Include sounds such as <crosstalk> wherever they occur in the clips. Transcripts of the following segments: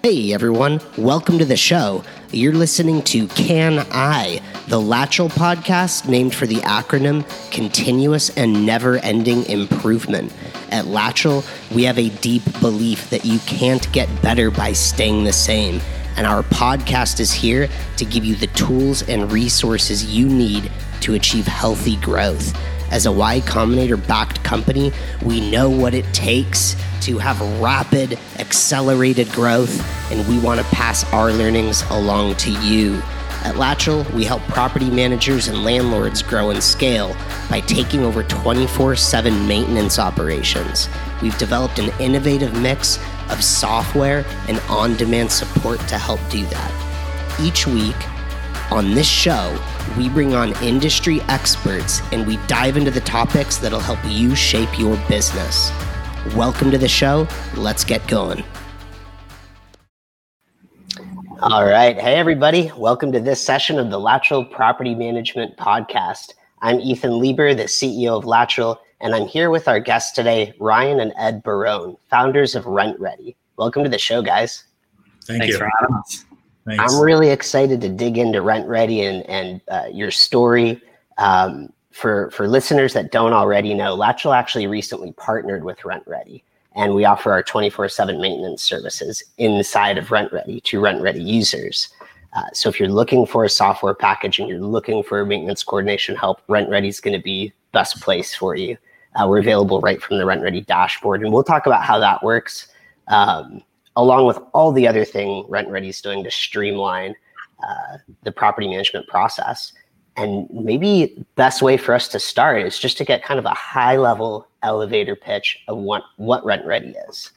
Hey everyone, welcome to the show. You're listening to Can I, the Latchel podcast named for the acronym Continuous and Never Ending Improvement. At Latchel, we have a deep belief that you can't get better by staying the same. And our podcast is here to give you the tools and resources you need to achieve healthy growth. As a Y Combinator backed company, we know what it takes to have rapid, accelerated growth, and we want to pass our learnings along to you. At Latchel, we help property managers and landlords grow and scale by taking over 24 7 maintenance operations. We've developed an innovative mix of software and on demand support to help do that. Each week on this show, we bring on industry experts and we dive into the topics that'll help you shape your business. Welcome to the show. Let's get going. All right. Hey, everybody. Welcome to this session of the Latchel Property Management Podcast. I'm Ethan Lieber, the CEO of Latchel, and I'm here with our guests today, Ryan and Ed Barone, founders of RentRedi. Welcome to the show, guys. Thank Thanks you. for having us. I'm really excited to dig into RentRedi and, and uh, your story. Um, for, for listeners that don't already know, Latchel actually recently partnered with RentRedi, and we offer our 24 7 maintenance services inside of RentRedi to RentRedi users. Uh, so if you're looking for a software package and you're looking for maintenance coordination help, RentRedi is going to be best place for you. Uh, we're available right from the RentRedi dashboard, and we'll talk about how that works. Um, along with all the other thing RentRedi is doing to streamline uh, the property management process. And maybe best way for us to start is just to get kind of a high level elevator pitch of what, what RentRedi is.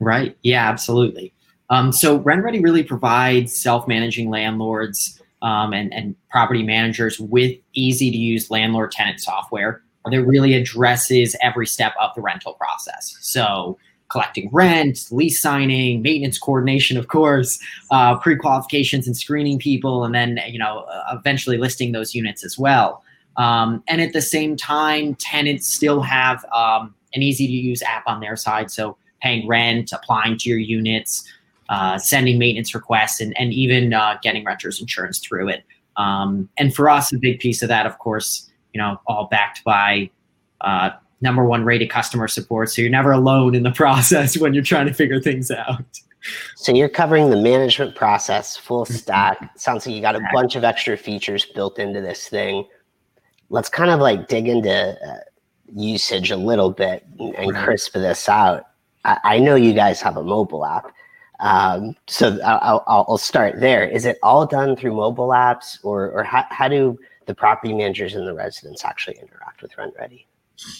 Right. Yeah, absolutely. Um, so RentRedi really provides self-managing landlords um, and, and property managers with easy to use landlord tenant software that really addresses every step of the rental process. So collecting rent, lease signing, maintenance coordination, of course, uh, pre-qualifications and screening people, and then you know uh, eventually listing those units as well. Um, and at the same time, tenants still have um, an easy-to-use app on their side, so paying rent, applying to your units, uh, sending maintenance requests, and, and even uh, getting renters insurance through it. Um, and for us, a big piece of that, of course, you know, all backed by uh, number one rated customer support. So you're never alone in the <laughs> process when you're trying to figure things out. So you're covering the management process full mm-hmm. stack. Sounds like you got a bunch of extra features built into this thing. Let's kind of like dig into uh, usage a little bit and, and crisp this out. I, I, know you guys have a mobile app. Um, so I'll, I'll, start there. Is it all done through mobile apps or, or how, how do the property managers and the residents actually interact with RentRedi?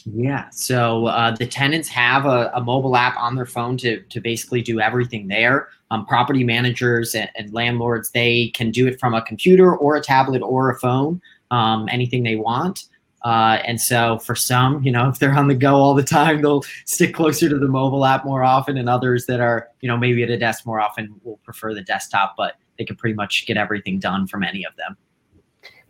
Yeah. So uh, the tenants have a, a, mobile app on their phone to, to basically do everything there. Um, property managers and, and, landlords, they can do it from a computer or a tablet or a phone, um, anything they want. Uh, and so for some, you know, <laughs> if they're on the go all the time, they'll stick closer to the mobile app more often. And others that are, you know, maybe at a desk more often will prefer the desktop, but they can pretty much get everything done from any of them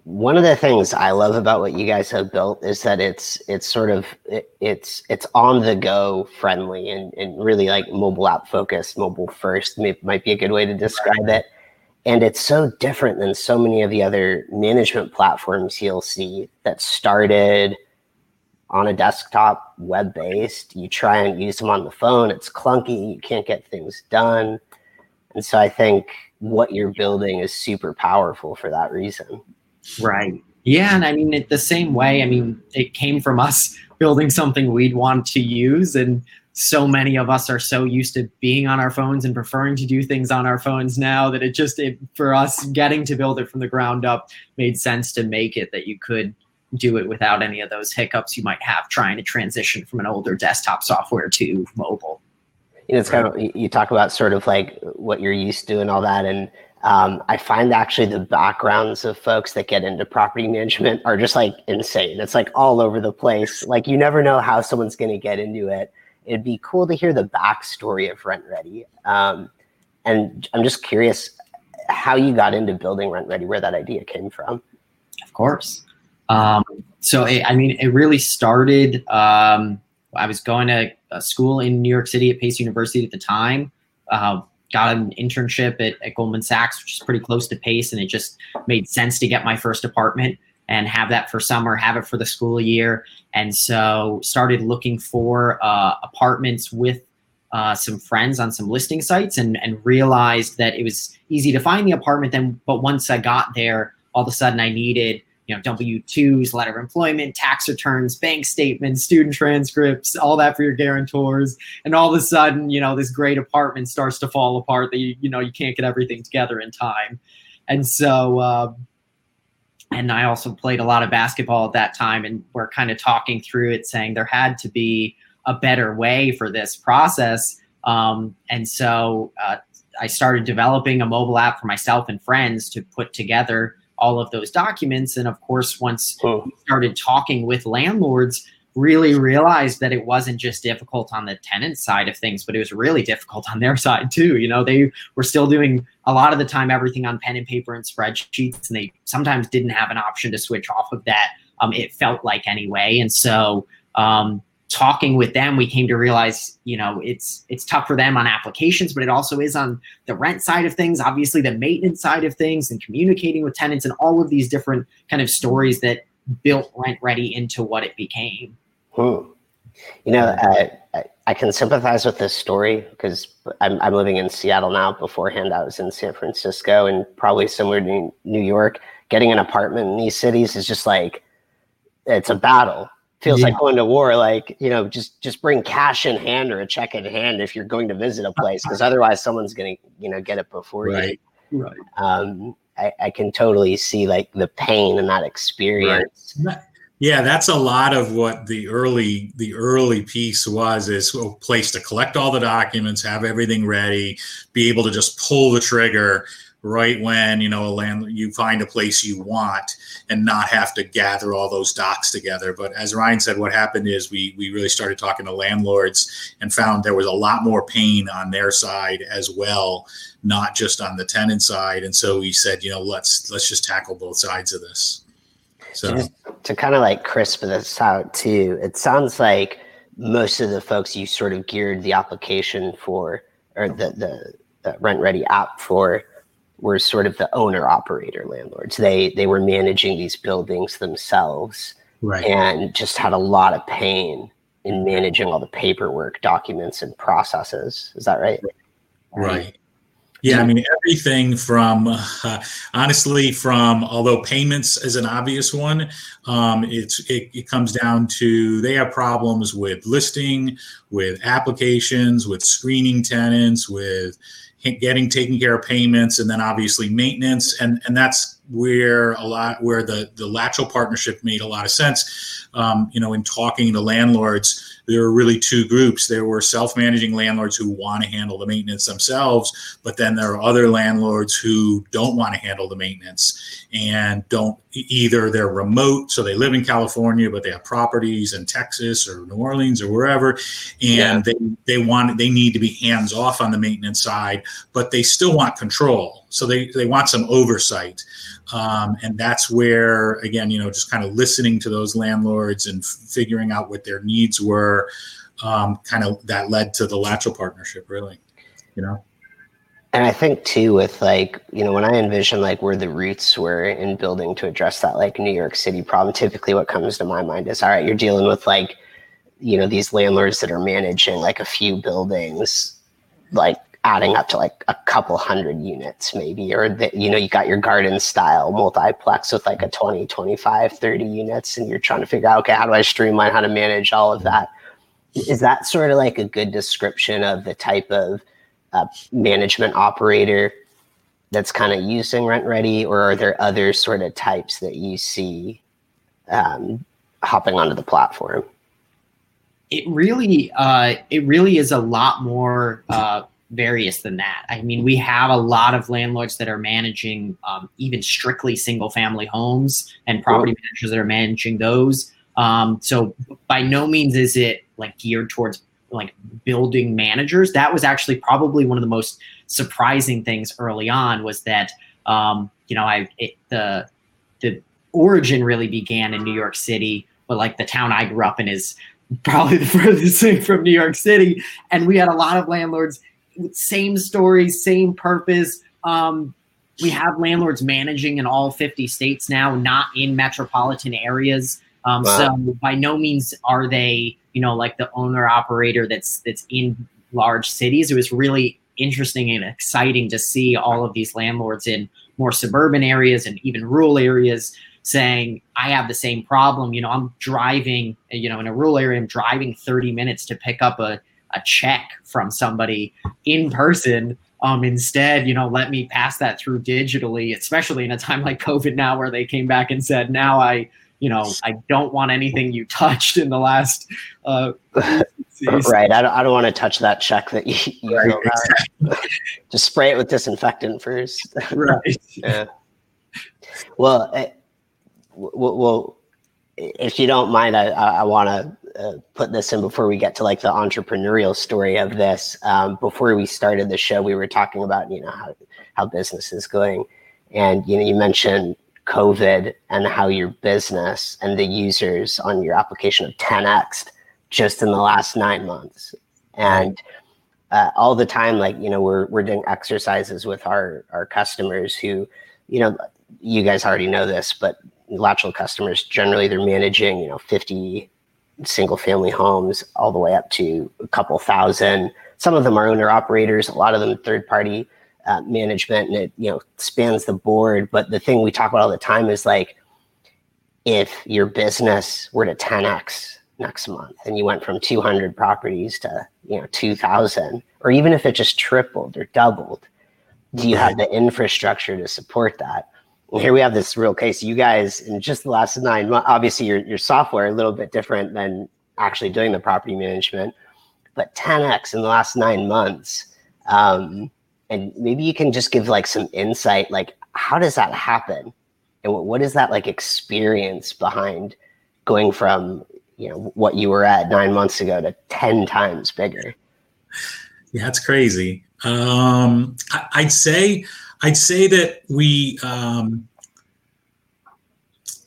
one of the things I love about what you guys have built is that it's it's sort of it, it's it's on the go friendly and, and really like mobile app focused, mobile first may, might be a good way to describe it. And it's so different than so many of the other management platforms you'll see that started on a desktop, web based. You try and use them on the phone, it's clunky, you can't get things done. And so I think what you're building is super powerful for that reason. Right. Yeah, and I mean it the same way. I mean, it came from us <laughs> building something we'd want to use, and so many of us are so used to being on our phones and preferring to do things on our phones now that it just it, for us getting to build it from the ground up made sense to make it that you could do it without any of those hiccups you might have trying to transition from an older desktop software to mobile. You know, it's kind of you talk about sort of like what you're used to and all that, and um, I find actually the backgrounds of folks that get into property management are just like insane. It's like all over the place. Like you never know how someone's going to get into it. It'd be cool to hear the backstory of RentRedi. Um, and I'm just curious how you got into building RentRedi, where that idea came from. Of course. Um, so, it, I mean, it really started. Um, I was going to a school in New York City at Pace University at the time. Uh, got an internship at, at Goldman Sachs, which is pretty close to pace, and it just made sense to get my first apartment and have that for summer, have it for the school year, and so started looking for uh, apartments with uh, some friends on some listing sites, and and realized that it was easy to find the apartment. Then, but once I got there, all of a sudden I needed you know w2s letter of employment tax returns bank statements student transcripts all that for your guarantors. And all of a sudden you know this great apartment starts to fall apart that you, you know you can't get everything together in time. And so uh, and i also played a lot of basketball at that time and we're kind of talking through it saying there had to be a better way for this process. Um, and so uh, i started developing a mobile app for myself and friends to put together all of those documents. And of course, once we started talking with landlords, really realized that it wasn't just difficult on the tenant side of things, but it was really difficult on their <laughs> side too. You know, they were still doing a lot of the time everything on pen and paper and spreadsheets, and they sometimes didn't have an option to switch off of that. Um, it felt like anyway, and so um, talking with them, we came to realize, you know, it's it's tough for them on applications, but it also is on the rent side of things, obviously the maintenance side of things, and communicating with tenants, and all of these different kind of stories that built RentRedi into what it became. Hmm. You know, I, I can sympathize with this story because I'm, I'm living in Seattle now. Beforehand, I was in San Francisco and probably similar to New York. Getting an apartment in these cities is just like it's a battle feels yeah. like going to war like you know just just bring cash in hand or a check in hand if you're going to visit a place because otherwise someone's gonna you know get it before right. you right um I, I can totally see like the pain in that experience right. yeah that's a lot of what the early the early piece was is a place to collect all the documents have everything ready be able to just pull the trigger right when you know a land you find a place you want and not have to gather all those docs together. But as ryan said what happened is we we really started talking to landlords and found there was a lot more pain on their side as well not just on the tenant side. And so we said you know let's let's just tackle both sides of this. So to, to kind of like crisp this out too it sounds like most of the folks you sort of geared the application for or the the, the RentRedi app for were sort of the owner operator landlords. They they were managing these buildings themselves, right. and just had a lot of pain in managing all the paperwork, documents, and processes. Is that right? Right. Yeah, I mean everything from uh, honestly from although payments is an obvious one, um, it's it, it comes down to they have problems with listing, with applications, with screening tenants, with getting taking care of payments and then obviously maintenance. And and that's where a lot where the the Latchel partnership made a lot of sense um, you know in talking to landlords there were really two groups. There were self-managing landlords who want to handle the maintenance themselves, but then there are other landlords who don't want to handle the maintenance and don't either they're remote, so they live in California, but they have properties in Texas or New Orleans or wherever, and yeah. they they want they need to be hands off on the maintenance side, but they still want control. So they they want some oversight. Um, and that's where, again, you know, just kind of listening to those landlords and f- figuring out what their needs were, um, kind of that led to the Latchel partnership, really, you know. And I think too, with like, you know, when I envision like where the roots were in building to address that like New York City problem, typically what comes to my mind is all right, you're dealing with like, you know, these landlords that are managing like a few buildings, like adding up to like a couple hundred units maybe or that you know you got your garden style multiplex with like a 20 25 30 units and you're trying to figure out okay how do i streamline how to manage all of that? Is that sort of like a good description of the type of uh, management operator that's kind of using RentRedi or are there other sort of types that you see um, hopping onto the platform? It really uh, it really is a lot more uh, various than that. I mean, we have a lot of landlords that are managing um, even strictly single family homes and property managers that are managing those. Um, so by no means is it like geared towards like building managers. That was actually probably one of the most surprising things early on was that um, you know I it, the the origin really began in New York City, but like the town I grew up in is probably the <laughs> furthest thing from New York City, and we had a lot of landlords same story, same purpose. Um, we have landlords managing in all 50 states now, not in metropolitan areas. Um, wow. So by no means are they, you know, like the owner operator that's that's in large cities. It was really interesting and exciting to see all of these landlords in more suburban areas and even rural areas saying i have the same problem you know i'm driving you know in a rural area i'm driving 30 minutes to pick up a, a check from somebody in person um, instead you know let me pass that through digitally especially in a time like covid now where they came back and said now i you know i don't want anything you touched in the last uh, <laughs> right I don't, I don't want to touch that check that you, you right. just spray it with disinfectant first. Right. <laughs> Yeah. Well eh, well, if you don't mind, I, I want to uh, put this in before we get to like the entrepreneurial story of this. Um, before we started the show, we were talking about you know how how business is going, and you know you mentioned COVID and how your business and the users on your application of 10x just in the last nine months, and uh, all the time, like you know we're we're doing exercises with our our customers who, you know, you guys already know this, but Latchel customers generally they're managing you know 50 single family homes all the way up to a couple thousand. Some of them are owner operators a lot of them third party uh, management and it you know spans the board. But the thing we talk about all the time is like if your business were to 10x next month and you went from 200 properties to you know 2000 or even if it just tripled or doubled do you have the infrastructure to support that here we have this real case. You guys, in just the last nine months, obviously your, your software a little bit different than actually doing the property management, but 10x in the last nine months. Um, and maybe you can just give like some insight, like how does that happen? And what, what is that like experience behind going from, you know, what you were at nine months ago to 10 times bigger? Yeah, it's crazy. Um, I, I'd say I'd say that we um,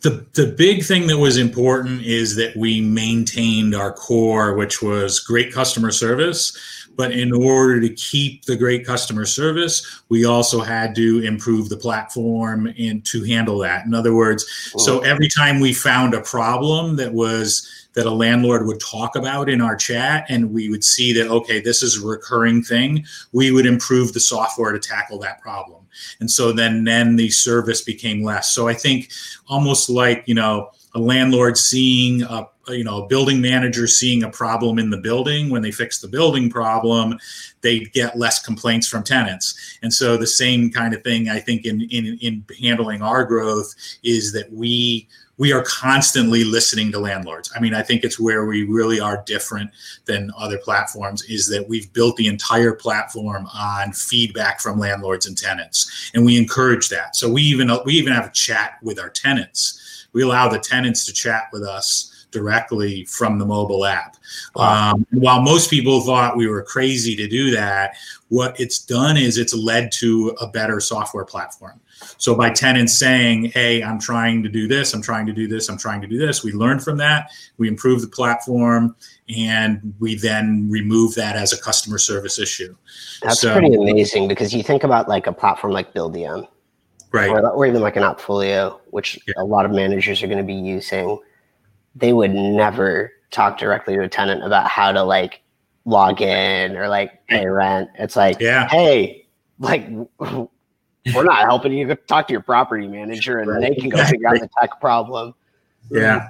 the the big thing that was important is that we maintained our core, which was great customer service. But in order to keep the great customer service, we also had to improve the platform and to handle that. In other words, so every time we found a problem that was that a landlord would talk about in our chat and we would see that okay this is a recurring thing we would improve the software to tackle that problem and so then then the service became less. So i think almost like you know a landlord seeing a you know a building manager seeing a problem in the building when they fix the building problem they get less complaints from tenants. And so the same kind of thing i think in in, in handling our growth is that we we are constantly listening to landlords. I mean, I think it's where we really are different than other platforms is that we've built the entire platform on feedback from landlords and tenants, and we encourage that. So we even we even have a chat with our tenants. We allow the tenants to chat with us directly from the mobile app. Wow. Um, while most people thought we were crazy to do that, what it's done is it's led to a better software platform. So by tenants saying, "Hey, I'm trying to do this, I'm trying to do this, I'm trying to do this," we learn from that, we improve the platform, and we then remove that as a customer service issue. That's so, pretty amazing because you think about like a platform like Buildium, right, or, or even like an Appfolio, which yeah. a lot of managers are going to be using. They would never talk directly to a tenant about how to like log in or like pay rent. It's like, yeah. hey, like we're not helping you. Talk to your property manager, and right. they can go figure out the tech problem. Yeah.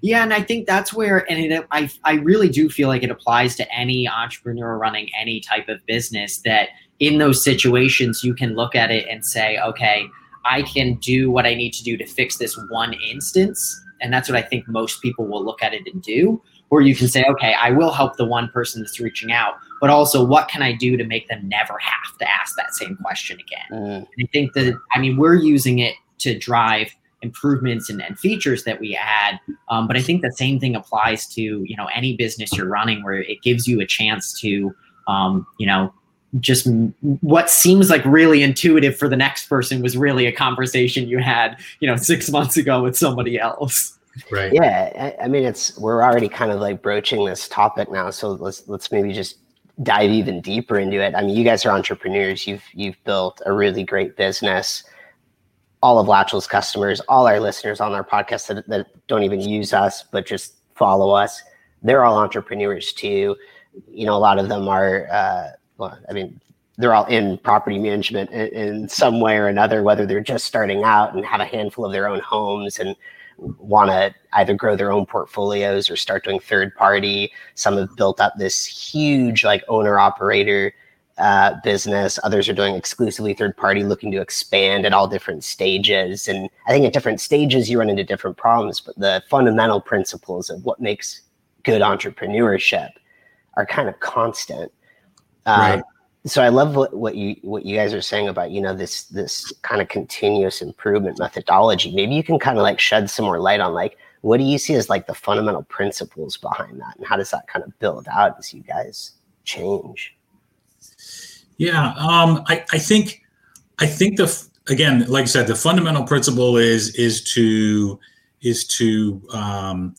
Yeah, and I think that's where, and it, I, I really do feel like it applies to any entrepreneur running any type of business. That in those situations, you can look at it and say, okay, I can do what I need to do to fix this one instance, and that's what I think most people will look at it and do. Or you can say, okay, I will help the one person that's reaching out, but also what can I do to make them never have to ask that same question again? Mm. I think that, I mean, we're using it to drive improvements and, and features that we add. Um, but I think the same thing applies to, you know, any business you're running where it gives you a chance to, um, you know, just what seems like really intuitive for the next person was really a conversation you had, you know, six months ago with somebody else. Right. Yeah. I, I mean, it's, we're already kind of like broaching this topic now. So let's, let's maybe just dive even deeper into it. I mean, you guys are entrepreneurs. You've you've built a really great business. All of Latchel's customers, all our listeners on our podcast that, that don't even use us but just follow us, they're all entrepreneurs too. You know, a lot of them are. Uh, well, I mean, they're all in property management in, in some way or another. Whether they're just starting out and have a handful of their own homes and want to either grow their own portfolios or start doing third party. Some have built up this huge like owner operator uh, business. Others are doing exclusively third party, looking to expand at all different stages. And I think at different stages, you run into different problems, but the fundamental principles of what makes good entrepreneurship are kind of constant. Um, right so I love what, what you what you guys are saying about you know this this kind of continuous improvement methodology. Maybe you can kind of like shed some more light on like what do you see as like the fundamental principles behind that, and how does that kind of build out as you guys change? Yeah, um, I I think I think the again, like I said, the fundamental principle is is to is to um,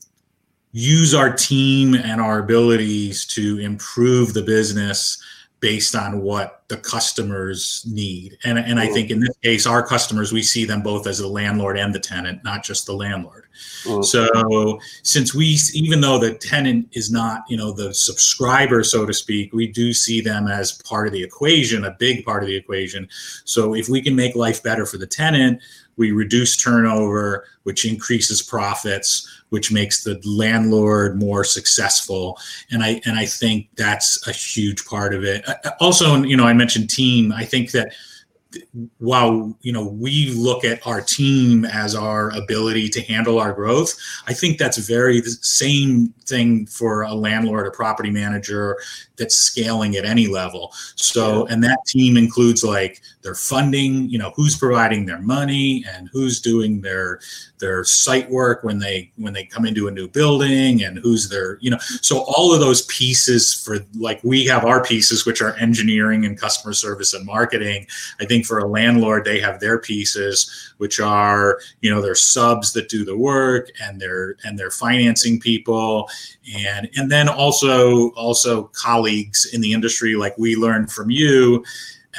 use our team and our abilities to improve the business based on what the customers need. And, and I mm. think in this case, our customers, we see them both as the landlord and the tenant, not just the landlord. Mm. So since we, even though the tenant is not, you know, the subscriber, so to speak, we do see them as part of the equation, a big part of the equation. So if we can make life better for the tenant, we reduce turnover, which increases profits, which makes the landlord more successful. And I and I think that's a huge part of it. Uh, uh, also, you know, I mentioned team. I think that while you know we look at our team as our ability to handle our growth i think that's very the same thing for a landlord a property manager that's scaling at any level. So and that team includes like their funding you know who's providing their money and who's doing their their site work when they when they come into a new building and who's their you know so all of those pieces for like we have our pieces which are engineering and customer service and marketing. I think for a landlord they have their pieces which are you know their subs that do the work and their and their financing people. And and then also also colleagues in the industry like we learned from you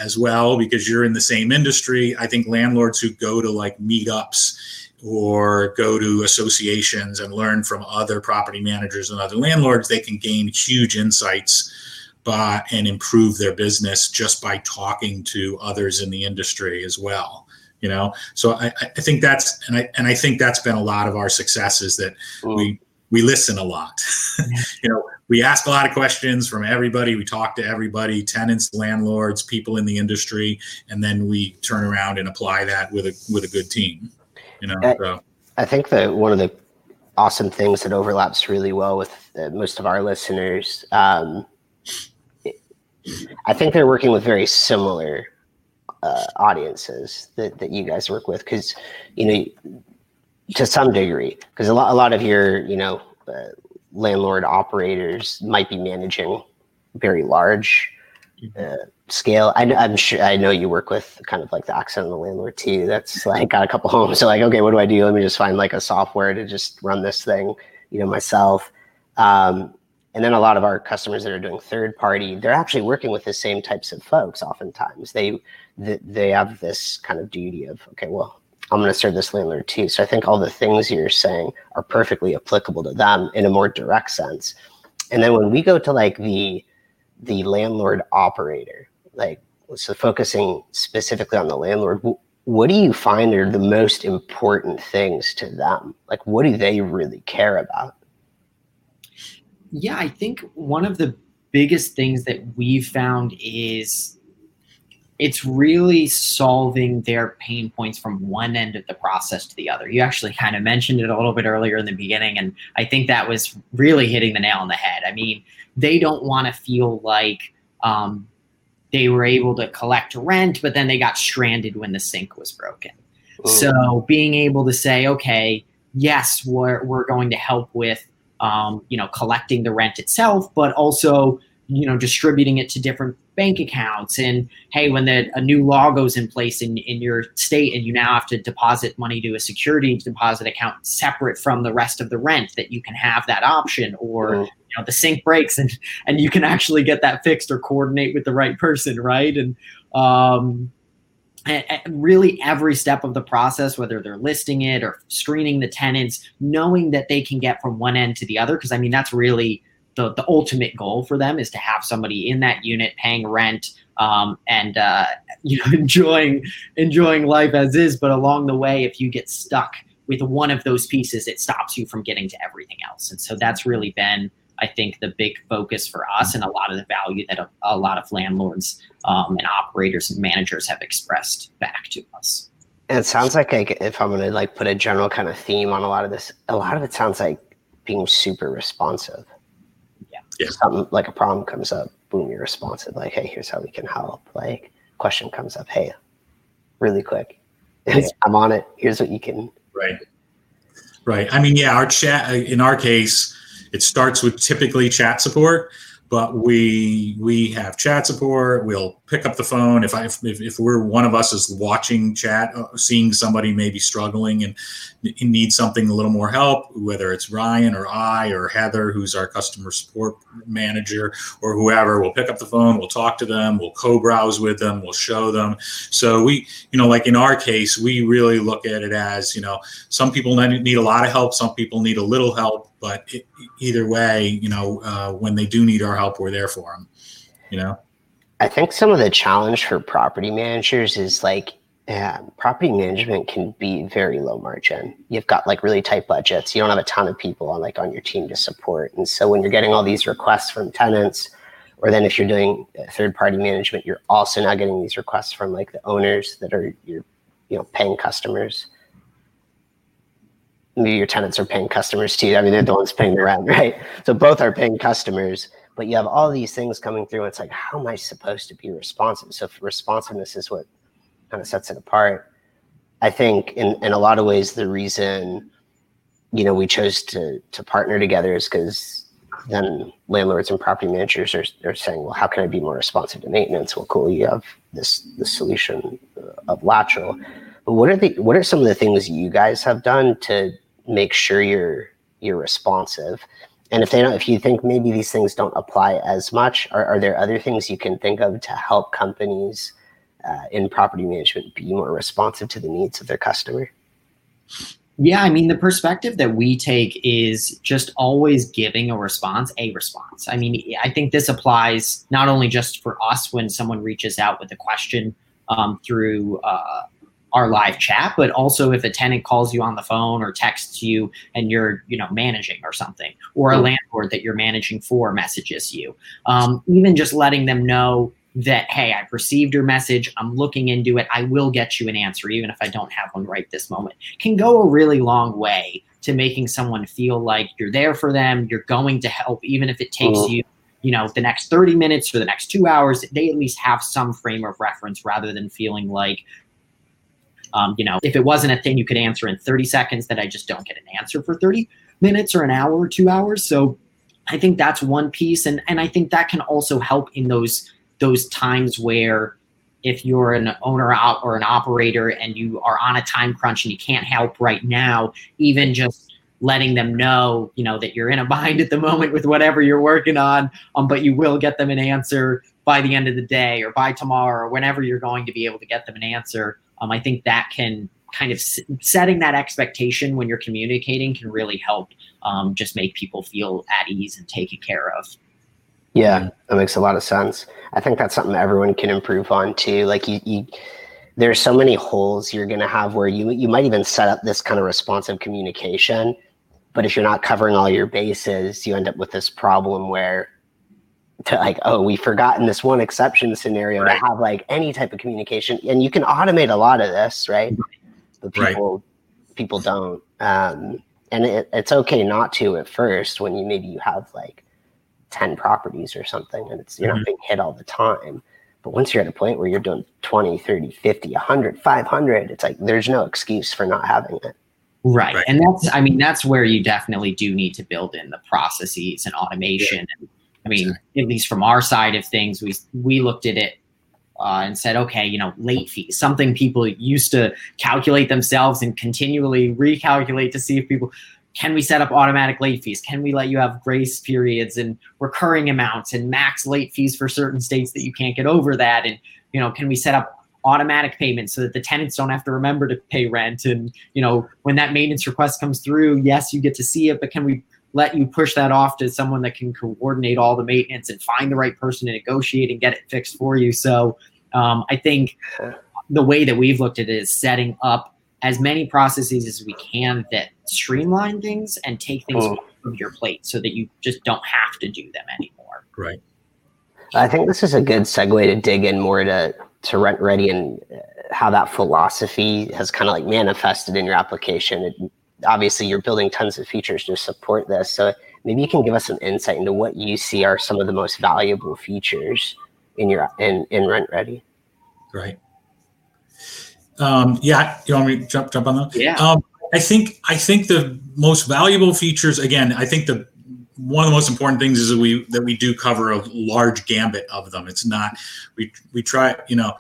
as well because you're in the same industry i think landlords who go to like meetups or go to associations and learn from other property managers and other landlords, they can gain huge insights by, and improve their business just by talking to others in the industry as well. You know, so I, I think that's and I and I think that's been a lot of our success is that mm. we we listen a lot. <laughs> you know, we ask a lot of questions from everybody. We talk to everybody, tenants, landlords, people in the industry, and then we turn around and apply that with a with a good team. You know, I, so. I think that one of the awesome things that overlaps really well with uh, most of our listeners. Um, I think they're working with very similar uh, audiences that, that you guys work with because, you know, to some degree, because a lot, a lot of your, you know, uh, landlord operators might be managing very large mm-hmm. uh, scale. I, am sure I know you work with kind of like the accidental landlord too. That's like got a couple homes. So like, okay, what do I do? Let me just find like a software to just run this thing, you know, myself. Um, and then a lot of our customers that are doing third party, they're actually working with the same types of folks. Oftentimes, they they have this kind of duty of okay, well, I'm going to serve this landlord too. So I think all the things you're saying are perfectly applicable to them in a more direct sense. And then when we go to like the the landlord operator, like so focusing specifically on the landlord what do you find are the most important things to them like what do they really care about yeah i think one of the biggest things that we've found is it's really solving their pain points from one end of the process to the other. You actually kind of mentioned it a little bit earlier in the beginning, and I think that was really hitting the nail on the head. I mean, they don't want to feel like um, they were able to collect rent, but then they got stranded when the sink was broken. Oh. So being able to say, okay, yes, we're, we're going to help with, um, you know, collecting the rent itself, but also, you know, distributing it to different bank accounts. And hey, when the, a new law goes in place in, in your state and you now have to deposit money to a security deposit account separate from the rest of the rent, that you can have that option or, oh. you know, the sink breaks and and you can actually get that fixed or coordinate with the right person, right? And um, and, and really every step of the process, whether they're listing it or screening the tenants, knowing that they can get from one end to the other, because I mean that's really the the ultimate goal for them is to have somebody in that unit paying rent um, and uh, <laughs> you know enjoying enjoying life as is. But along the way, if you get stuck with one of those pieces, it stops you from getting to everything else. And so that's really been, I think, the big focus for us and a lot of the value that a, a lot of landlords um, and operators and managers have expressed back to us. It sounds like, like if I'm going to like put a general kind of theme on a lot of this, a lot of it sounds like being super responsive. Yeah. Something like a problem comes up, boom, you're responsive. Like, hey, here's how we can help. Like, question comes up, hey, really quick, <laughs> I'm on it. Here's what you can Right. Right. I mean, yeah, our chat, uh, in our case, it starts with typically chat support but we we have chat support we'll pick up the phone if i if, if we're one of us is watching chat uh, seeing somebody maybe struggling and needs something a little more help whether it's ryan or i or heather who's our customer support manager or whoever we'll pick up the phone we'll talk to them we'll co-browse with them we'll show them so we you know like in our case we really look at it as you know some people need a lot of help some people need a little help but it, either way, you know, uh, when they do need our help, we're there for them. You know. I think some of the challenge for property managers is like yeah, property management can be very low margin. You've got like really tight budgets. You don't have a ton of people on like on your team to support. And so when you're getting all these requests from tenants, or then if you're doing third party management, you're also now getting these requests from like the owners that are your you know paying customers maybe your tenants are paying customers too. I mean, they're the ones paying the rent, <laughs> right? So both are paying customers, but you have all these things coming through. And It's like, how am I supposed to be responsive? So responsiveness is what kind of sets it apart. I think in, in a lot of ways, the reason, you know, we chose to, to partner together is because then landlords and property managers are, are saying, well, how can I be more responsive to maintenance? Well, cool. You have this, this solution uh, of Latchel. But what are the, what are some of the things you guys have done to make sure you're you're responsive. And if they don't, if you think maybe these things don't apply as much, are, are there other things you can think of to help companies uh, in property management be more responsive to the needs of their customer? Yeah, I mean, the perspective that we take is just always giving a response, a response. I mean, I think this applies not only just for us when someone reaches out with a question um, through uh, our live chat, but also if a tenant calls you on the phone or texts you and you're, you know, managing or something, or a landlord that you're managing for messages you. Um, even just letting them know that, hey, I've received your message, I'm looking into it, I will get you an answer, even if I don't have one right this moment, can go a really long way to making someone feel like you're there for them, you're going to help, even if it takes mm-hmm. you you know the next 30 minutes or the next two hours they at least have some frame of reference rather than feeling like um, you know, if it wasn't a thing you could answer in 30 seconds, that I just don't get an answer for 30 minutes or an hour or two hours. So I think that's one piece, and and I think that can also help in those those times where if you're an owner or an operator and you are on a time crunch and you can't help right now, even just letting them know, you know, that you're in a bind at the moment with whatever you're working on, um, but you will get them an answer by the end of the day or by tomorrow or whenever you're going to be able to get them an answer. Um, I think that can kind of s- setting that expectation when you're communicating can really help um, just make people feel at ease and taken care of. Yeah, that makes a lot of sense. I think that's something everyone can improve on too. Like you, you there's so many holes you're going to have where you you might even set up this kind of responsive communication, but if you're not covering all your bases, you end up with this problem where to like, oh, we've forgotten this one exception scenario right. to have like any type of communication. And you can automate a lot of this, right? But people right. people don't. Um, and it, it's okay not to at first when you maybe you have like 10 properties or something and it's you're mm-hmm. not being hit all the time. But once you're at a point where you're doing 20, 30, 50, 100, 500, it's like there's no excuse for not having it. Right. right. And that's, I mean, that's where you definitely do need to build in the processes and automation yeah. and I mean, at least from our side of things, we we looked at it uh, and said, okay, you know, late fees, something people used to calculate themselves and continually recalculate to see if people can we set up automatic late fees? Can we let you have grace periods and recurring amounts and max late fees for certain states that you can't get over that? And you know, can we set up automatic payments so that the tenants don't have to remember to pay rent? And you know, when that maintenance request comes through, yes, you get to see it, but can we let you push that off to someone that can coordinate all the maintenance and find the right person to negotiate and get it fixed for you? So um, I think the way that we've looked at it is setting up as many processes as we can that streamline things and take things oh. off of your plate so that you just don't have to do them anymore. Right. I think this is a good segue to dig in more to to RentRedi and uh, how that philosophy has kind of like manifested in your application. It, obviously, you're building tons of features to support this. So maybe you can give us some insight into what you see are some of the most valuable features in your in in RentRedi. Right. Um, yeah, you want me to jump jump on that? Yeah. Um, I think I think the most valuable features again. I think the one of the most important things is that we that we do cover a large gambit of them. It's not we we try you know.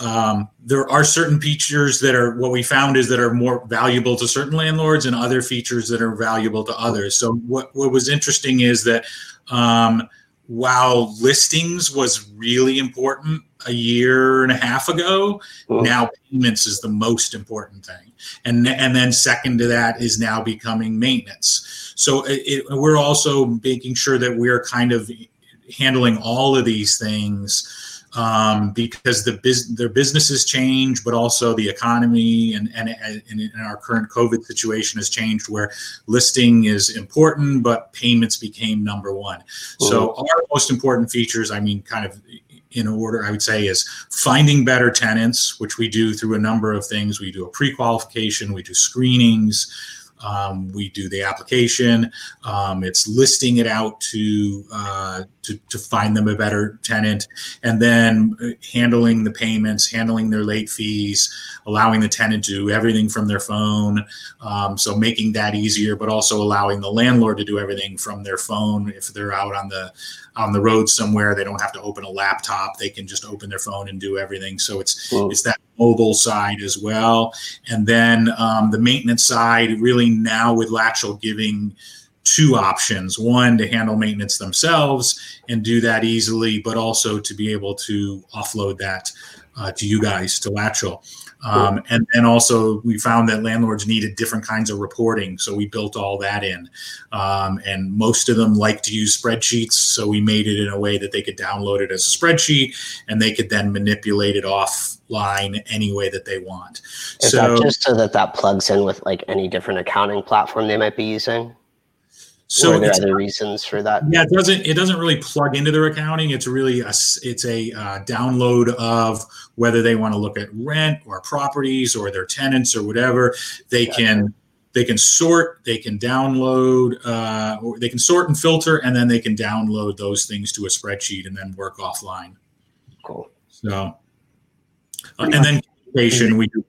Um, there are certain features that are what we found is that are more valuable to certain landlords and other features that are valuable to others. So what what was interesting is that um, while listings was really important a year and a half ago, oh. now payments is the most important thing, and and then second to that is now becoming maintenance. So it, it, we're also making sure that we're kind of handling all of these things um, because the bus- their businesses change, but also the economy and, and, and, our current COVID situation has changed where listing is important, but payments became number one. Mm-hmm. So our most important features, I mean, kind of in order, I would say, is finding better tenants, which we do through a number of things. We do a pre-qualification, we do screenings, um, we do the application. Um, it's listing it out to, uh, to to find them a better tenant, and then uh, handling the payments, handling their late fees, allowing the tenant to do everything from their phone. Um, so making that easier, but also allowing the landlord to do everything from their phone if they're out on the on the road somewhere. They don't have to open a laptop. They can just open their phone and do everything. So it's it's that mobile side as well. And then um, the maintenance side, really now with Latchel giving two options one to handle maintenance themselves and do that easily, but also to be able to offload that uh, to you guys to Latchel. Um, and then also we found that landlords needed different kinds of reporting, so we built all that in. Um, and most of them like to use spreadsheets, so we made it in a way that they could download it as a spreadsheet, and they could then manipulate it offline any way that they want. Is so, that just so that that plugs in with like any different accounting platform they might be using? So are there other reasons for that? Yeah, it doesn't. It doesn't really plug into their accounting. It's really a. It's a uh, download of whether they want to look at rent or properties or their tenants or whatever. They can they can sort, they can download, uh, or they can sort and filter, and then they can download those things to a spreadsheet and then work offline. Cool. So, uh, and then communication, we do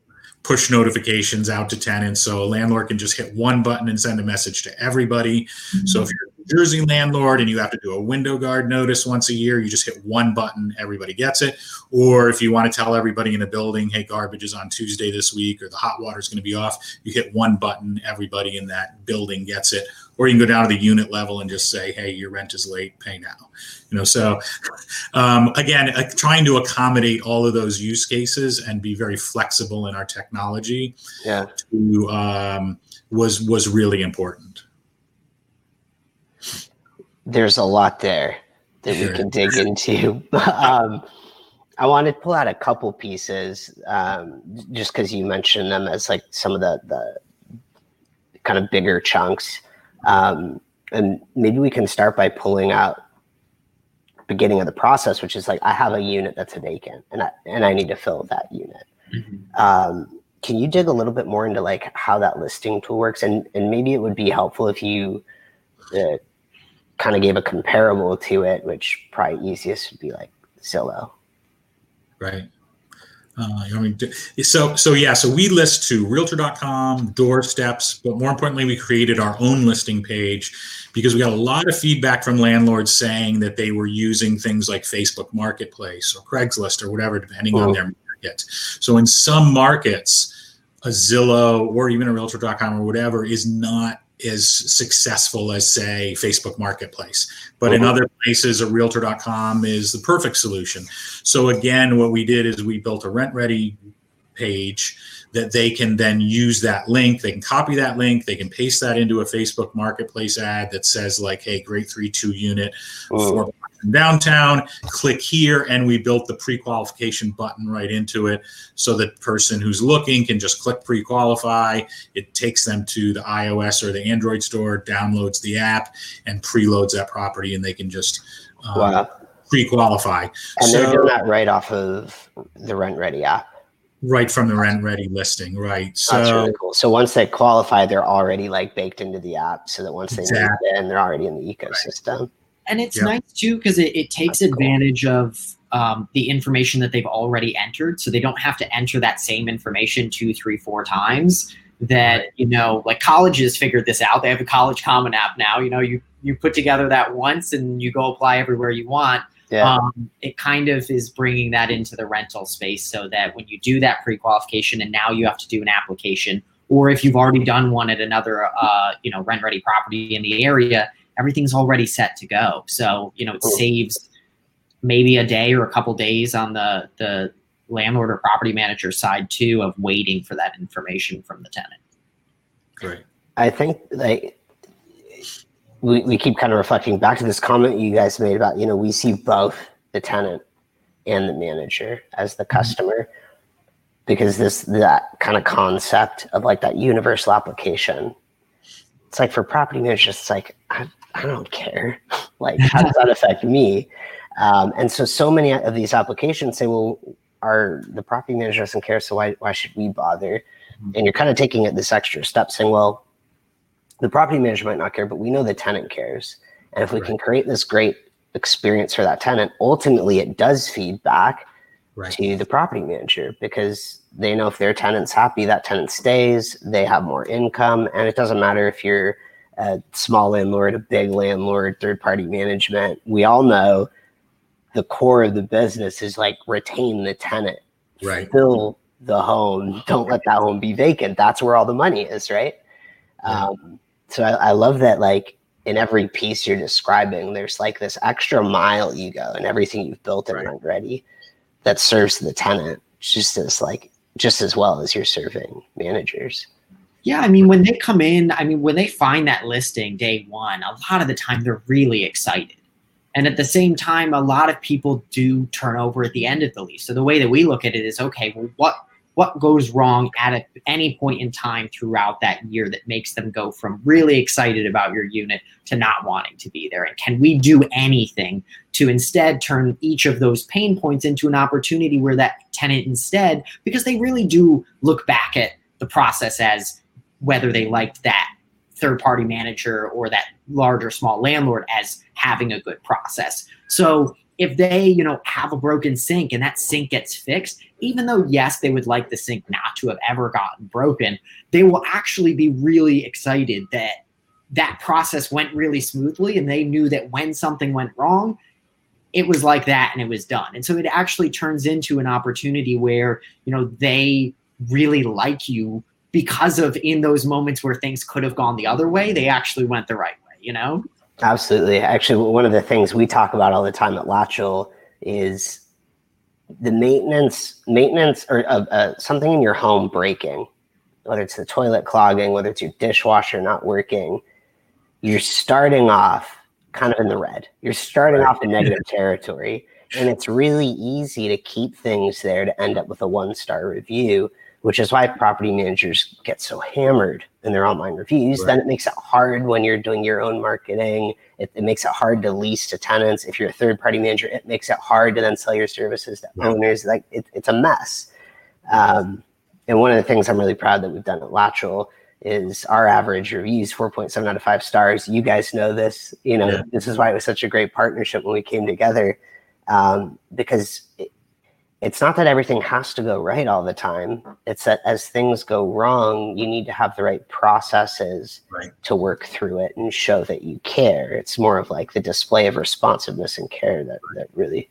push notifications out to tenants. So a landlord can just hit one button and send a message to everybody. Mm-hmm. So if you're a New Jersey landlord and you have to do a window guard notice once a year, you just hit one button, everybody gets it. Or if you want to tell everybody in a building, hey, garbage is on Tuesday this week or the hot water is going to be off, you hit one button, everybody in that building gets it or you can go down to the unit level and just say, "Hey, your rent is late. Pay now." You know, so <laughs> um, again, uh, trying to accommodate all of those use cases and be very flexible in our technology, yeah, to, um, was was really important. There's a lot there that we can dig into. <laughs> um, I want to pull out a couple pieces, um, just because you mentioned them as like some of the the kind of bigger chunks. Um, and maybe we can start by pulling out beginning of the process, which is like I have a unit that's a vacant, and I and I need to fill that unit. Mm-hmm. Um, can you dig a little bit more into like how that listing tool works, and and maybe it would be helpful if you uh, kind of gave a comparable to it, which probably easiest would be like Zillow. Right. Uh, you know, so so yeah, so we list to Realtor.com, doorsteps, but more importantly, we created our own listing page because we got a lot of feedback from landlords saying that they were using things like Facebook Marketplace or Craigslist or whatever, depending on their market. So in some markets, a Zillow or even a Realtor.com or whatever is not as successful as say Facebook Marketplace. But in mm-hmm. other places, a realtor.com is the perfect solution. So again, what we did is we built a RentRedi page that they can then use that link. They can copy that link. They can paste that into a Facebook Marketplace ad that says like, "Hey, great three two unit, mm. four downtown. Click here, and we built the pre-qualification button right into it, so that person who's looking can just click pre-qualify. It takes them to the iOS or the Android store, downloads the app, and preloads that property, and they can just um, wow. pre-qualify. And so, they're doing that right off of the RentRedi app right from the RentRedi listing right so that's really cool so once they qualify they're already like baked into the app so that once they exactly. in they're already in the ecosystem right. And it's nice too because it, it takes that's advantage cool. of um, the information that they've already entered so they don't have to enter that same information two three four times that right. you know like colleges figured this out they have a college common app now you know you you put together that once and you go apply everywhere you want yeah. Um, it kind of is bringing that into the rental space so that when you do that pre-qualification and now you have to do an application or if you've already done one at another uh, you know RentRedi property in the area everything's already set to go so you know it cool. saves maybe a day or a couple days on the the landlord or property manager side too of waiting for that information from the tenant great i think like we, we keep kind of reflecting back to this comment you guys made about, you know, we see both the tenant and the manager as the mm-hmm. customer because this that kind of concept of like that universal application it's like for property managers it's like i, I don't care <laughs> like <laughs> how does that affect me um, and so so many of these applications say well our the property manager doesn't care so why, why should we bother mm-hmm. and you're kind of taking it this extra step saying well the property manager might not care, but we know the tenant cares. And if we right. can create this great experience for that tenant, ultimately it does feed back right. to the property manager because they know if their tenant's happy, that tenant stays, they have more income. And it doesn't matter if you're a small landlord, a big landlord, third party management. We all know the core of the business is like retain the tenant, right? Fill the home. Don't let that home be vacant. That's where all the money is, right? Yeah. Um, so I, I love that like in every piece you're describing, there's like this extra mile you go and everything you've built in right. already that serves the tenant just as like just as well as you're serving managers. Yeah, I mean, when they come in, I mean, when they find that listing day one, a lot of the time they're really excited. And at the same time, a lot of people do turn over at the end of the lease. So the way that we look at it is okay, well, what what goes wrong at a, any point in time throughout that year that makes them go from really excited about your unit to not wanting to be there? And can we do anything to instead turn each of those pain points into an opportunity where that tenant instead, because they really do look back at the process as whether they liked that third party manager or that large or small landlord as having a good process. So if they, you know, have a broken sink and that sink gets fixed, even though yes, they would like the sink not to have ever gotten broken, they will actually be really excited that that process went really smoothly and they knew that when something went wrong, it was like that and it was done. And so it actually turns into an opportunity where, you know, they really like you because of in those moments where things could have gone the other way, they actually went the right way, you know? Absolutely. Actually, one of the things we talk about all the time at Latchel is the maintenance, maintenance, or uh, uh, something in your home breaking, whether it's the toilet clogging, whether it's your dishwasher not working. You're starting off kind of in the red. You're starting off in negative territory, and it's really easy to keep things there to end up with a one star review which is why property managers get so hammered in their online reviews. Right. Then it makes it hard when you're doing your own marketing. It, it, makes it hard to lease to tenants. If you're a third party manager, it makes it hard to then sell your services to yeah. owners. Like it, it's a mess. Um, and one of the things I'm really proud that we've done at Latchel is our average reviews 4.7 out of five stars. You guys know this. You know, yeah. this is why it was such a great partnership when we came together um, because it, it's not that everything has to go right all the time. It's that as things go wrong, you need to have the right processes right. to work through it and show that you care. It's more of like the display of responsiveness and care that, that really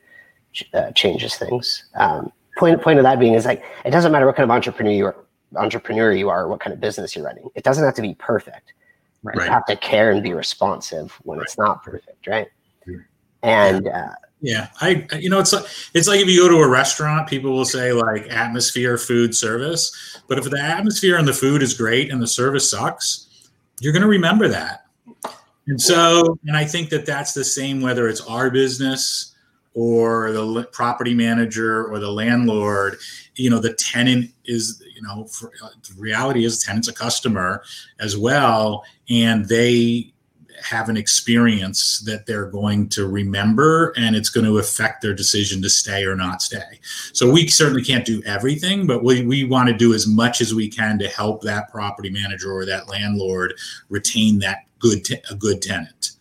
uh, changes things. Um, point, point of that being is like, it doesn't matter what kind of entrepreneur you are, entrepreneur you are, what kind of business you're running. It doesn't have to be perfect. Right. You have to care and be responsive when it's not perfect, right? And uh, Yeah, I you know it's like it's like if you go to a restaurant, people will say like atmosphere, food, service. But if the atmosphere and the food is great and the service sucks, you're going to remember that. And so, and I think that that's the same whether it's our business or the property manager or the landlord. You know, the tenant is you know for, uh, the reality is the tenant's a customer as well, and they have an experience that they're going to remember and it's going to affect their decision to stay or not stay. So we certainly can't do everything, but we, we want to do as much as we can to help that property manager or that landlord retain that good a good tenant.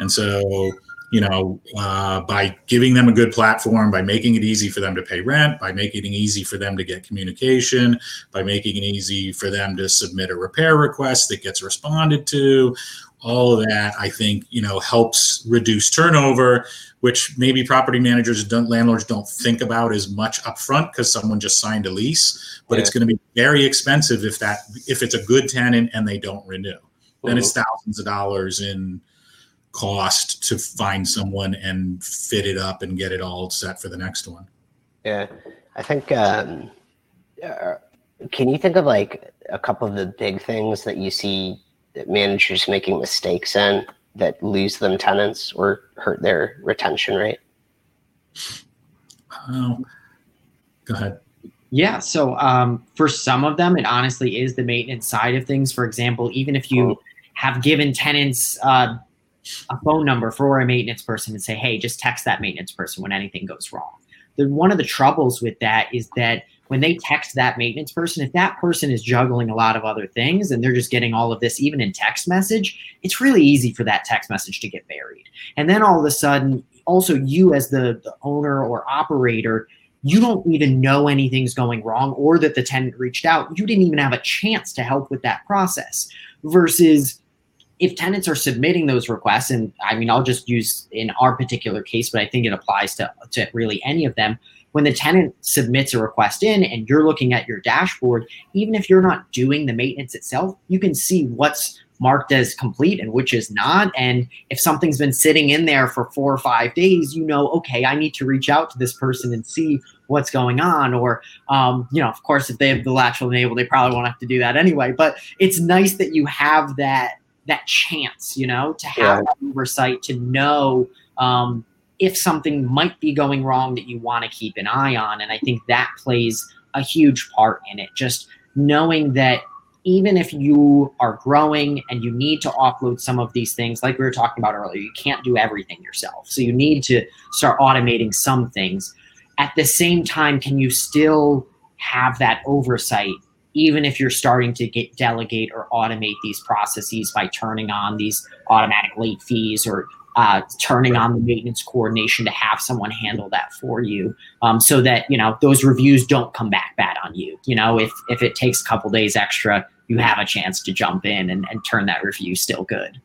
And so, you know, uh, by giving them a good platform, by making it easy for them to pay rent, by making it easy for them to get communication, by making it easy for them to submit a repair request that gets responded to, all of that i think you know helps reduce turnover which maybe property managers don't landlords don't think about as much upfront because someone just signed a lease but it's going to be very expensive if that if it's a good tenant and they don't renew then it's thousands of dollars in cost to find someone and fit it up and get it all set for the next one yeah, I think. Um, uh, can you think of like a couple of the big things that you see that managers making mistakes in that lose them tenants or hurt their retention rate? oh go ahead Yeah. So um, for some of them, it honestly is the maintenance side of things. For example, even if you have given tenants uh, a phone number for a maintenance person and say, hey, just text that maintenance person when anything goes wrong. The, one of the troubles with that is that when they text that maintenance person, if that person is juggling a lot of other things and they're just getting all of this even in text message, it's really easy for that text message to get buried. And then all of a sudden, also you as the, the owner or operator, you don't even know anything's going wrong or that the tenant reached out. You didn't even have a chance to help with that process. Versus if tenants are submitting those requests, and I mean, I'll just use in our particular case, but I think it applies to, to really any of them. When the tenant submits a request in and you're looking at your dashboard, even if you're not doing the maintenance itself, you can see what's marked as complete and which is not. And if something's been sitting in there for four or five days, you know, okay, I need to reach out to this person and see what's going on. Or, um, you know, of course, if they have the Latchel enable, they probably won't have to do that anyway. But it's nice that you have that that chance, you know, to have Yeah. that oversight to know um, if something might be going wrong that you want to keep an eye on. And I think that plays a huge part in it. Just knowing that even if you are growing and you need to offload some of these things, like we were talking about earlier, you can't do everything yourself. So you need to start automating some things. At the same time, can you still have that oversight, even if you're starting to get delegate or automate these processes by turning on these automatic late fees or uh, turning on the maintenance coordination to have someone handle that for you, um, so that you know those reviews don't come back bad on you. You know, if if it takes a couple days extra, you have a chance to jump in and, and turn that review still good.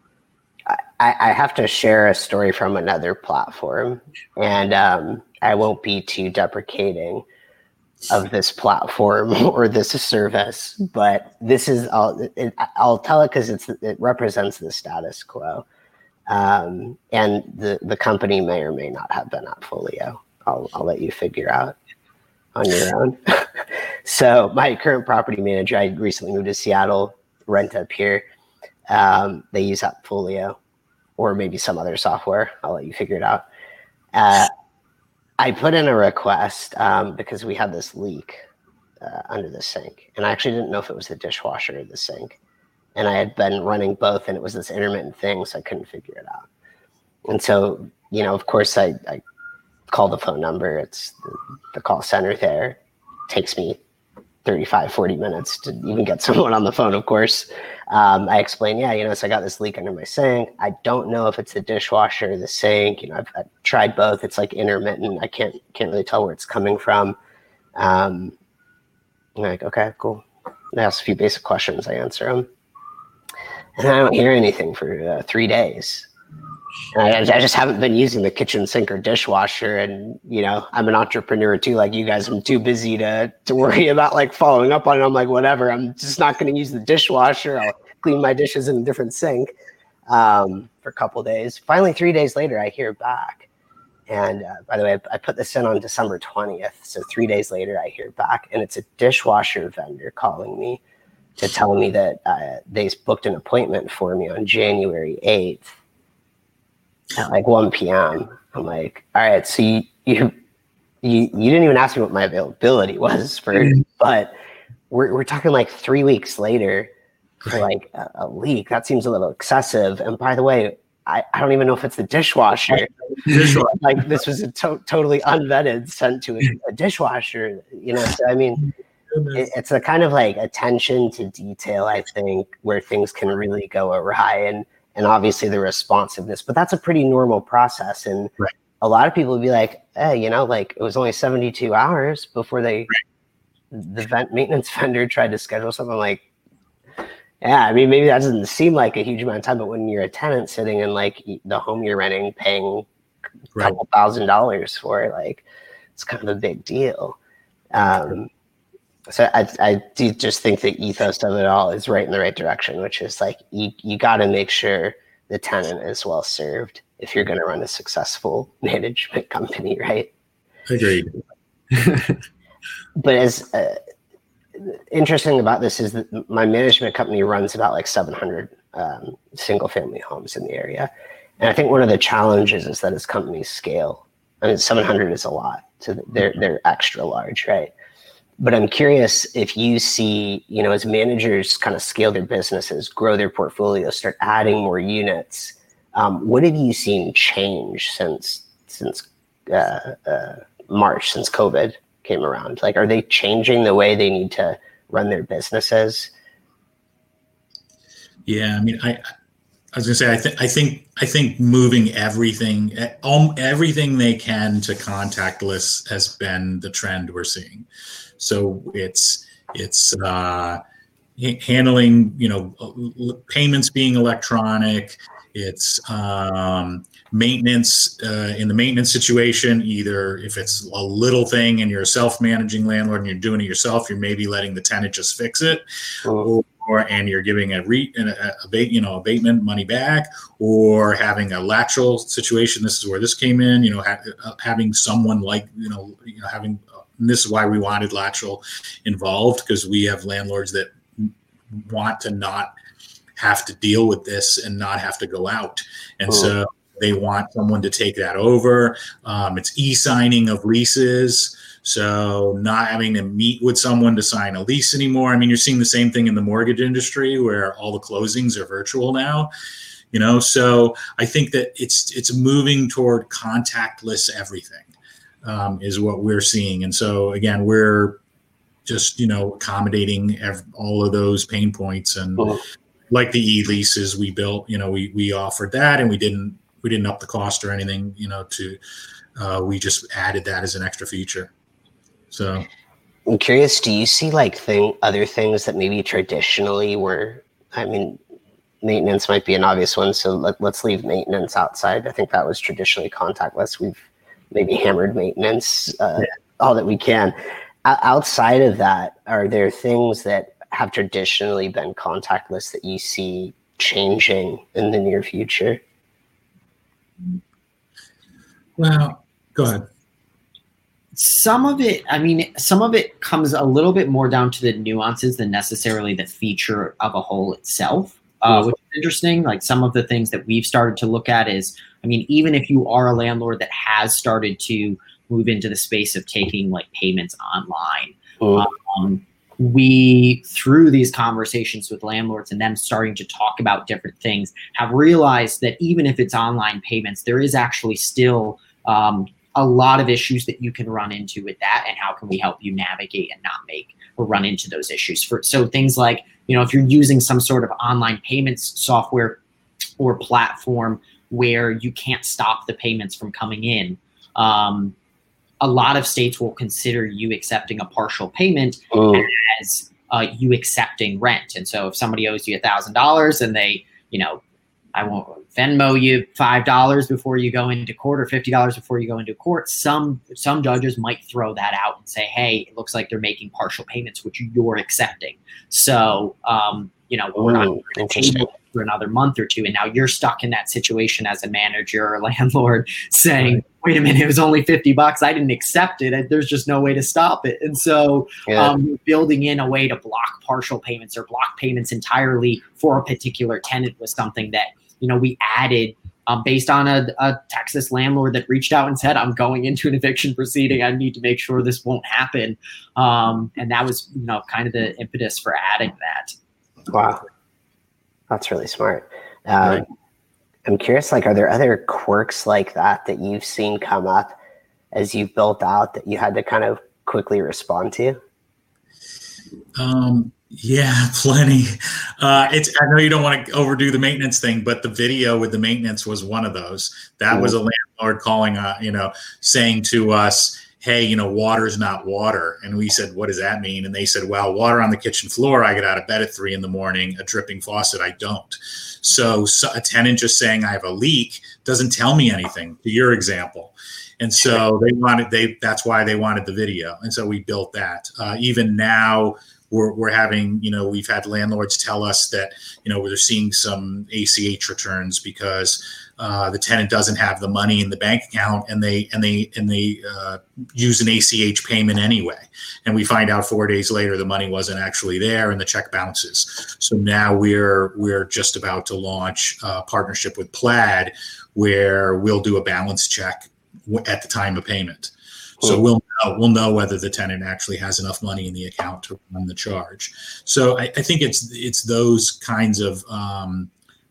I, I have to share a story from another platform, and um, I won't be too deprecating of this platform <laughs> or this service, but this is I'll it, I'll tell it because it's it represents the status quo, um, and the the company may or may not have been AppFolio. I'll I'll let you figure out on your own. <laughs> so my current property manager, I recently moved to Seattle, rent up here. Um, they use Appfolio or maybe some other software. I'll let you figure it out. Uh, I put in a request um, because we had this leak uh, under the sink, and I actually didn't know if it was the dishwasher or the sink. And I had been running both, and it was this intermittent thing, so I couldn't figure it out. And so, you know, of course, I, I call the phone number. It's the, the call center there. takes me 35, 40 minutes to even get <laughs> someone on the phone, of course. Um, I explain, yeah, you know, so I got this leak under my sink. I don't know if it's the dishwasher or the sink. You know, I've, I've tried both. It's like intermittent. I can't can't really tell where it's coming from. Um, like, okay, cool. I ask a few basic questions. I answer them, and I don't hear anything for uh, three days. I, I just haven't been using the kitchen sink or dishwasher, and you know, I'm an entrepreneur too, like you guys. I'm too busy to to worry about like following up on it. I'm like, whatever. I'm just not going to use the dishwasher. I'll clean my dishes in a different sink um, for a couple days. Finally, three days later, I hear back. And uh, by the way, I, I put this in on December 20th. So three days later, I hear back, and it's a dishwasher vendor calling me to tell me that uh, they booked an appointment for me on January 8th at like 1 p.m. I'm like, all right, so you, you, you, you didn't even ask me what my availability was for, mm-hmm. but we're, we're talking like three weeks later for like a, a, leak. That seems a little excessive. And by the way, I, I don't even know if it's the dishwasher. <laughs> like this was a to- totally unvetted sent to a, a, dishwasher, you know? So, I mean, it, it's a kind of like attention to detail, I think, where things can really go awry. And, and obviously the responsiveness, but that's a pretty normal process. And right. a lot of people would be like, hey, you know, like it was only 72 hours before they, right. the vent maintenance <laughs> vendor tried to schedule something like, yeah, I mean, maybe that doesn't seem like a huge amount of time, but when you're a tenant sitting in like the home you're renting, paying a right. couple thousand dollars for it, like it's kind of a big deal. Um, so I, I do just think the ethos of it all is right in the right direction, which is like you, you got to make sure the tenant is well served if you're going to run a successful <laughs> management company, right? Agreed. <laughs> but as uh, interesting about this is that my management company runs about like 700 um, single family homes in the area. And I think one of the challenges is that as companies scale, I mean, 700 is a lot. So they're, they're extra large, right? But I'm curious if you see, you know, as managers kind of scale their businesses, grow their portfolios, start adding more units, um, what have you seen change since since uh, uh, March, since COVID? came around? Like, are they changing the way they need to run their businesses? Yeah, I mean, I, I was gonna say, I think, I think, I think moving everything, um, everything they can to contactless has been the trend we're seeing. So it's it's uh, handling, you know, payments being electronic. It's um, maintenance uh, in the maintenance situation either if it's a little thing and you're a self-managing landlord and you're doing it yourself you're maybe letting the tenant just fix it. Or, or and you're giving a re a, a, you know abatement money back or having a Latchel situation. This is where this came in you know ha- uh, having someone like you know you know having uh, this is why we wanted Latchel involved because we have landlords that want to not have to deal with this and not have to go out and so they want someone to take that over. Um, it's e-signing of leases. So not having to meet with someone to sign a lease anymore. I mean, you're seeing the same thing in the mortgage industry where all the closings are virtual now. You know, so I think that it's it's moving toward contactless everything um, is what we're seeing. And so again, we're just you know accommodating ev- all of those pain points and. Like the e-leases we built, you know, we we offered that, and we didn't we didn't up the cost or anything, you know, to uh, we just added that as an extra feature. So I'm curious, do you see like thing other things that maybe traditionally were I mean maintenance might be an obvious one, so let, let's leave maintenance outside. I think that was traditionally contactless. We've maybe hammered maintenance uh, yeah. all that we can. O- outside of that, are there things that have traditionally been contactless that you see changing in the near future? Well, go ahead. Some of it, I mean, some of it comes a little bit more down to the nuances than necessarily the feature of a whole itself, uh, which is interesting. Like some of the things that we've started to look at is, I mean, even if you are a landlord that has started to move into the space of taking like payments online, mm-hmm. um, we through these conversations with landlords and them starting to talk about different things have realized that even if it's online payments there is actually still um, a lot of issues that you can run into with that and how can we help you navigate and not make or run into those issues for so things like you know if you're using some sort of online payments software or platform where you can't stop the payments from coming in um, a lot of states will consider you accepting a partial payment oh. as uh, you accepting rent. And so if somebody owes you a thousand dollars and they, you know, I won't Venmo you five dollars before you go into court or fifty dollars before you go into court. Some some judges might throw that out and say, "Hey, it looks like they're making partial payments, which you're accepting." So, um, you know, we're not going to table for another month or two, and now you're stuck in that situation as a manager or <laughs> landlord, saying, right. "Wait a minute, it was only fifty bucks. I didn't accept it. There's just no way to stop it." And so, yeah. um, building in a way to block partial payments or block payments entirely for a particular tenant was something that you know, we added um, based on a, a, Texas landlord that reached out and said, "I'm going into an eviction proceeding. I need to make sure this won't happen." Um, and that was, you know, kind of the impetus for adding that. Wow, that's really smart. Um, right. I'm curious, like, are there other quirks like that that you've seen come up as you've built out that you had to kind of quickly respond to? Um, yeah, <laughs> plenty. Uh, it's I know you don't want to overdo the maintenance thing, but the video with the maintenance was one of those. That was a landlord calling, uh, you know, saying to us, "Hey, you know, water's not water," and we said, "What does that mean?" And they said, "Well, water on the kitchen floor, I get out of bed at three in the morning. A dripping faucet, I don't." So, so a tenant just saying I have a leak doesn't tell me anything. To your example. And so they wanted they that's why they wanted the video, and so we built that. Uh, even now, we're, we're having, you know, we've had landlords tell us that, you know, they're seeing some ACH returns because uh, the tenant doesn't have the money in the bank account and they and they and they uh, use an ACH payment anyway. And we find out four days later the money wasn't actually there and the check bounces. So now we're we're just about to launch a partnership with Plaid where we'll do a balance check at the time of payment. So we'll know, we'll know whether the tenant actually has enough money in the account to run the charge. So I, I think it's it's those kinds of um,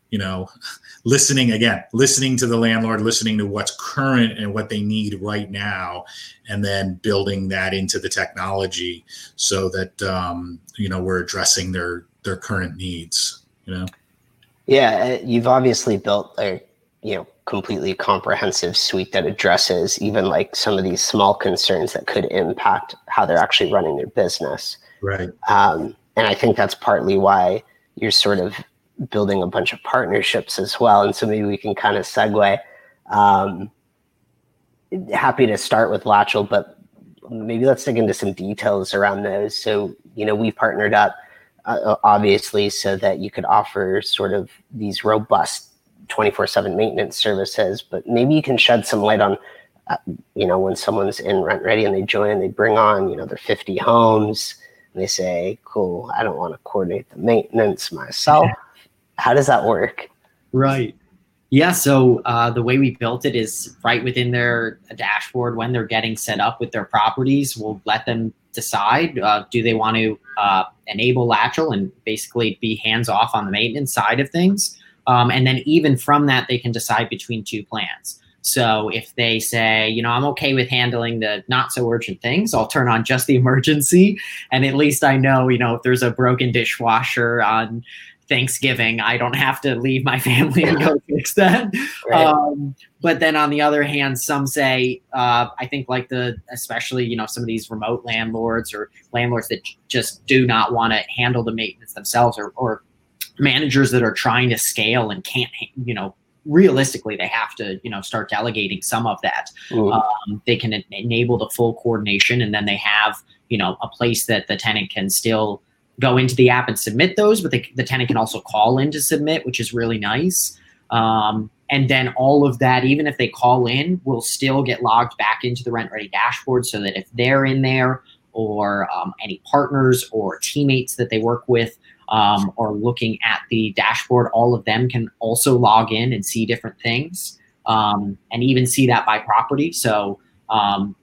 you know <laughs> listening again, listening to the landlord, listening to what's current and what they need right now, and then building that into the technology so that um, you know we're addressing their their current needs. You know. Yeah, uh, you've obviously built a you know completely comprehensive suite that addresses even like some of these small concerns that could impact how they're actually running their business. Right. Um, and I think that's partly why you're sort of building a bunch of partnerships as well. And so maybe we can kind of segue. Um, happy to start with Latchel, but maybe let's dig into some details around those. So, you know, we've partnered up uh, obviously so that you could offer sort of these robust 24 7 maintenance services, but maybe you can shed some light on, uh, you know, when someone's in RentRedi and they join, they bring on, you know, their 50 homes and they say, cool, I don't want to coordinate the maintenance myself. How does that work? Right. Yeah. So uh, the way we built it is right within their dashboard when they're getting set up with their properties. We'll let them decide uh, do they want to uh, enable Latchel and basically be hands off on the maintenance side of things um, and then even from that, they can decide between two plans. So if they say, you know, I'm okay with handling the not so urgent things, I'll turn on just the <laughs> emergency. And at least I know, you know, if there's a broken dishwasher on Thanksgiving, I don't have to leave my <laughs> family and go <laughs> fix that. Right. Um, but then on the other hand, some say, uh, I think like the, especially, you know, some of these remote landlords or landlords that just do not want to handle the maintenance themselves or, or managers that are trying to scale and can't, you know, realistically they have to, you know, start delegating some of that. Um, they can en- enable the full coordination, and then they have, you know, a place that the tenant can still go into the app and submit those, but they, the tenant can also call in to submit, which is really nice. Um, and then all of that, even if they call in, will still get logged back into the RentRedi dashboard so that if they're in there or um, any partners or teammates that they work with um, or looking at the dashboard, all of them can also log in and see different things um, and even see that by property. So um,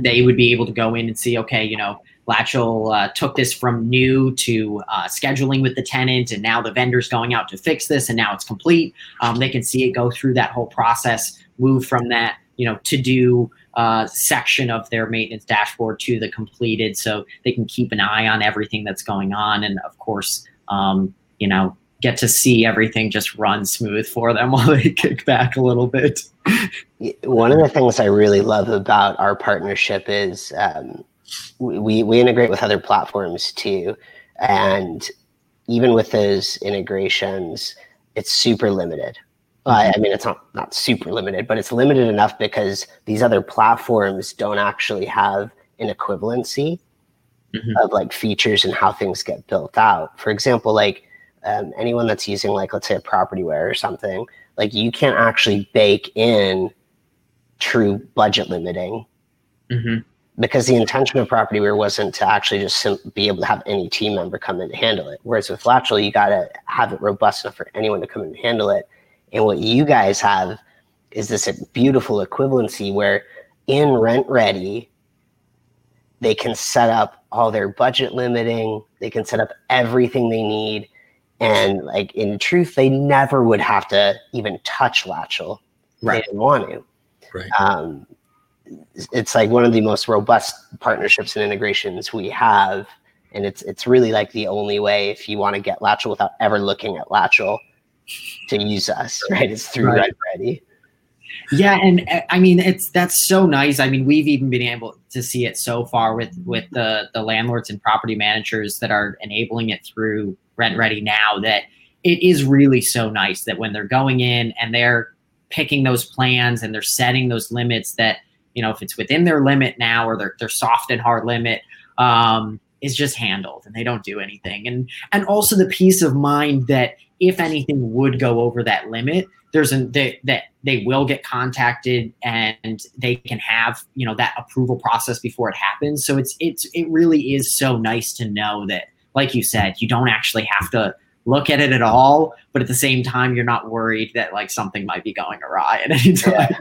they would be able to go in and see, okay, you know, Latchel uh, took this from new to uh, scheduling with the tenant, and now the vendor's going out to fix this, and now it's complete. Um, they can see it go through that whole process, move from that, you know, to do uh, section of their maintenance dashboard to the completed so they can keep an eye on everything that's going on. And of course, um, you know, get to see everything just run smooth for them <laughs> while they kick back a little bit. One of the things I really love about our partnership is um, we, we integrate with other platforms too. And even with those integrations, it's super limited. Uh, I mean, it's not not super limited, but it's limited enough because these other platforms don't actually have an equivalency mm-hmm. of like features and how things get built out. For example, like um, anyone that's using like let's say a Propertyware or something, like you can't actually bake in true budget limiting mm-hmm. because the intention of Propertyware wasn't to actually just sim- be able to have any team member come in and handle it. Whereas with Latchel, you got to have it robust enough for anyone to come in and handle it and what you guys have is this beautiful equivalency where in RentRedi, they can set up all their budget limiting, they can set up everything they need. And like in truth, they never would have to even touch Latchel. Right. They didn't want to. Right. Um, it's like one of the most robust partnerships and integrations we have. And it's it's really like the only way if you want to get Latchel without ever looking at Latchel to use us, right? It's through right. Ready. Yeah, and uh, I mean it's that's so nice. I mean, we've even been able to see it so far with with the the landlords and property managers that are enabling it through RentRedi now that it is really so nice that when they're going in and they're picking those plans and they're setting those limits that you know if it's within their limit now or their, their soft and hard limit um, is just handled and they don't do anything and and also the peace of mind that if anything would go over that limit, there's a they, that they will get contacted and they can have you know that approval process before it happens. So it's it's it really is so nice to know that, like you said, you don't actually have to look at it at all, but at the same time, you're not worried that like something might be going awry at any time. Yeah.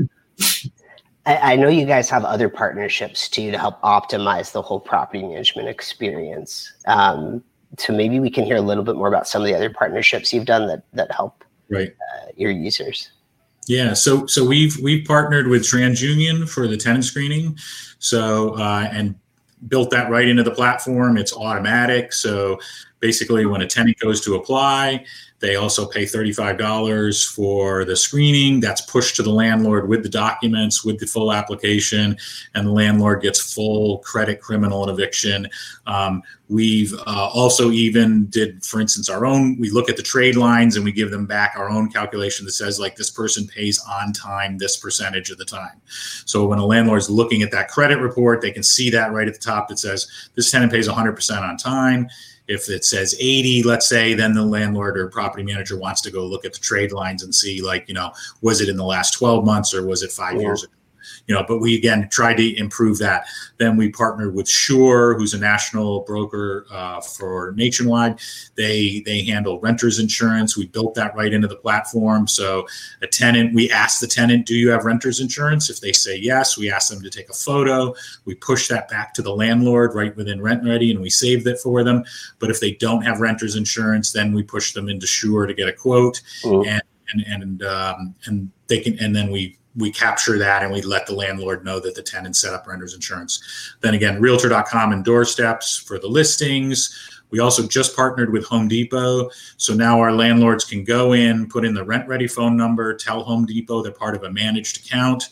I, know you guys have other partnerships too to help optimize the whole property management experience. Um, so maybe we can hear a little bit more about some of the other partnerships you've done that that help right uh, your users. Yeah, so so we've we've partnered with TransUnion for the tenant screening, so uh, and built that right into the platform. It's automatic, so basically when a tenant goes to apply, they also pay $35 for the screening. That's pushed to the landlord with the documents, with the full application, and the landlord gets full credit, criminal, and eviction. Um, we've uh, also even did, for instance, our own. We look at the trade lines and we give them back our own calculation that says like this person pays on time this percentage of the time. So when a landlord's looking at that credit report, they can see that right at the top that says this tenant pays 100% on time if it says 80 let's say then the landlord or property manager wants to go look at the trade lines and see like you know was it in the last 12 months or was it five yeah. years ago you know, but we again tried to improve that. Then we partnered with Sure, who's a national broker uh, for Nationwide. They they handle renters insurance. We built that right into the platform. So a tenant, we ask the tenant, "Do you have renters insurance?" If they say yes, we ask them to take a photo. We push that back to the landlord right within Rent Ready, and we save it for them. But if they don't have renters insurance, then we push them into Sure to get a quote, mm-hmm. and and and um, and they can and then we we capture that and we let the landlord know that the tenant set up renters insurance. Then again, realtor.com and doorsteps for the listings. We also just partnered with Home Depot. So now our landlords can go in, put in the RentRedi phone number, tell Home Depot they're part of a managed account.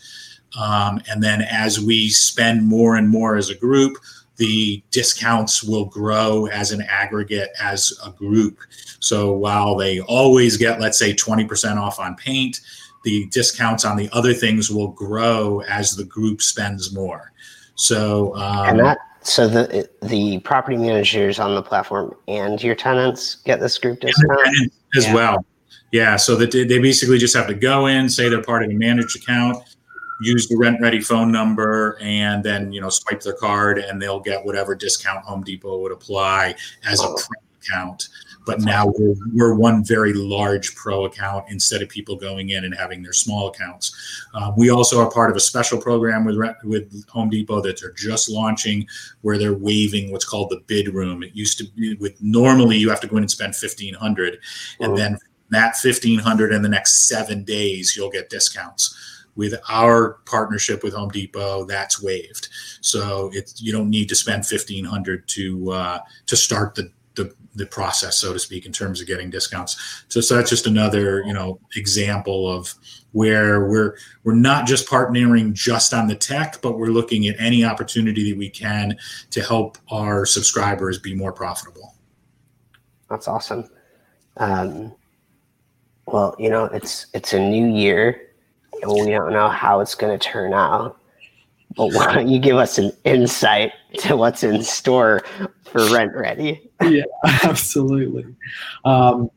Um, and then as we spend more and more as a group, the discounts will grow as an aggregate as a group. So while they always get, let's say, 20% off on paint, the discounts on the other things will grow as the group spends more. So um, and that so the the property managers on the platform and your tenants get this group discount as yeah. well. Yeah, so that they basically just have to go in, say they're part of a managed account, use the RentRedi phone number, and then you know swipe their card, and they'll get whatever discount Home Depot would apply as a print account but now we're, we're one very large pro account instead of people going in and having their small accounts. Um, we also are part of a special program with with Home Depot that they're just launching, where they're waiving what's called the bid room. It used to be with normally you have to go in and spend fifteen hundred, and then that fifteen hundred in the next seven days you'll get discounts with our partnership with Home Depot, that's waived. So it's you don't need to spend fifteen hundred to uh, to start the the, process, so to speak, in terms of getting discounts. So, so that's just another, you know, example of where we're we're not just partnering just on the tech, but we're looking at any opportunity that we can to help our subscribers be more profitable. That's awesome. Um, Well, you know, it's it's a new year, and we don't know how it's going to turn out. But why don't you give us an insight to what's in store for RentRedi? yeah, <laughs> absolutely. Um,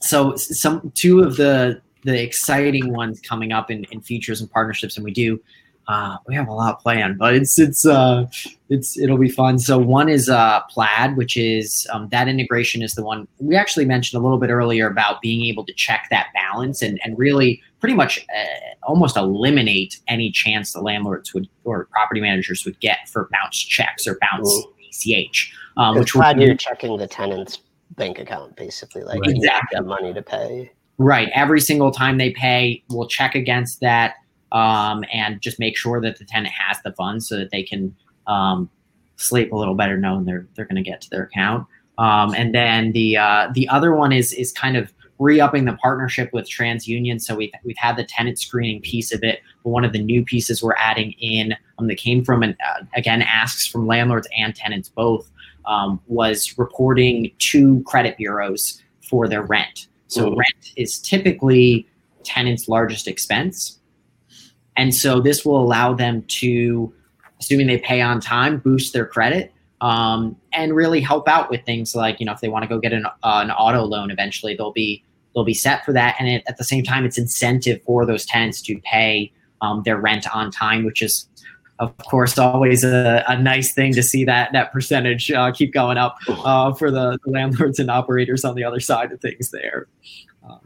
so some two of the the exciting ones coming up in, in features and partnerships, and we do uh, we have a lot planned, but it's it's uh, it's it'll be fun. So one is uh, Plaid, which is um, that integration is the one we actually mentioned a little bit earlier about being able to check that balance and and really pretty much uh, almost eliminate any chance the landlords would or property managers would get for bounce checks or bounce ACH. Um, which Plaid, you're checking the tenant's bank account basically, like right. exactly. money to pay. Right. Every single time they pay, we'll check against that um, and just make sure that the tenant has the funds so that they can um, sleep a little better knowing they're they're going to get to their account. Um, and then the uh, the other one is is kind of re-upping the partnership with TransUnion. So we've we've had the tenant screening piece of it. But one of the new pieces we're adding in um, that came from and uh, again asks from landlords and tenants both um, was reporting to credit bureaus for their rent. So rent is typically tenants' largest expense. And so this will allow them to, assuming they pay on time, boost their credit um, and really help out with things like, you know, if they want to go get an, uh, an auto loan eventually, they'll be they'll be set for that. And it, at the same time, it's incentive for those tenants to pay um, their rent on time, which is of course, always a, a, nice thing to see that that percentage uh, keep going up uh, for the, landlords and operators on the other side of things there. Um,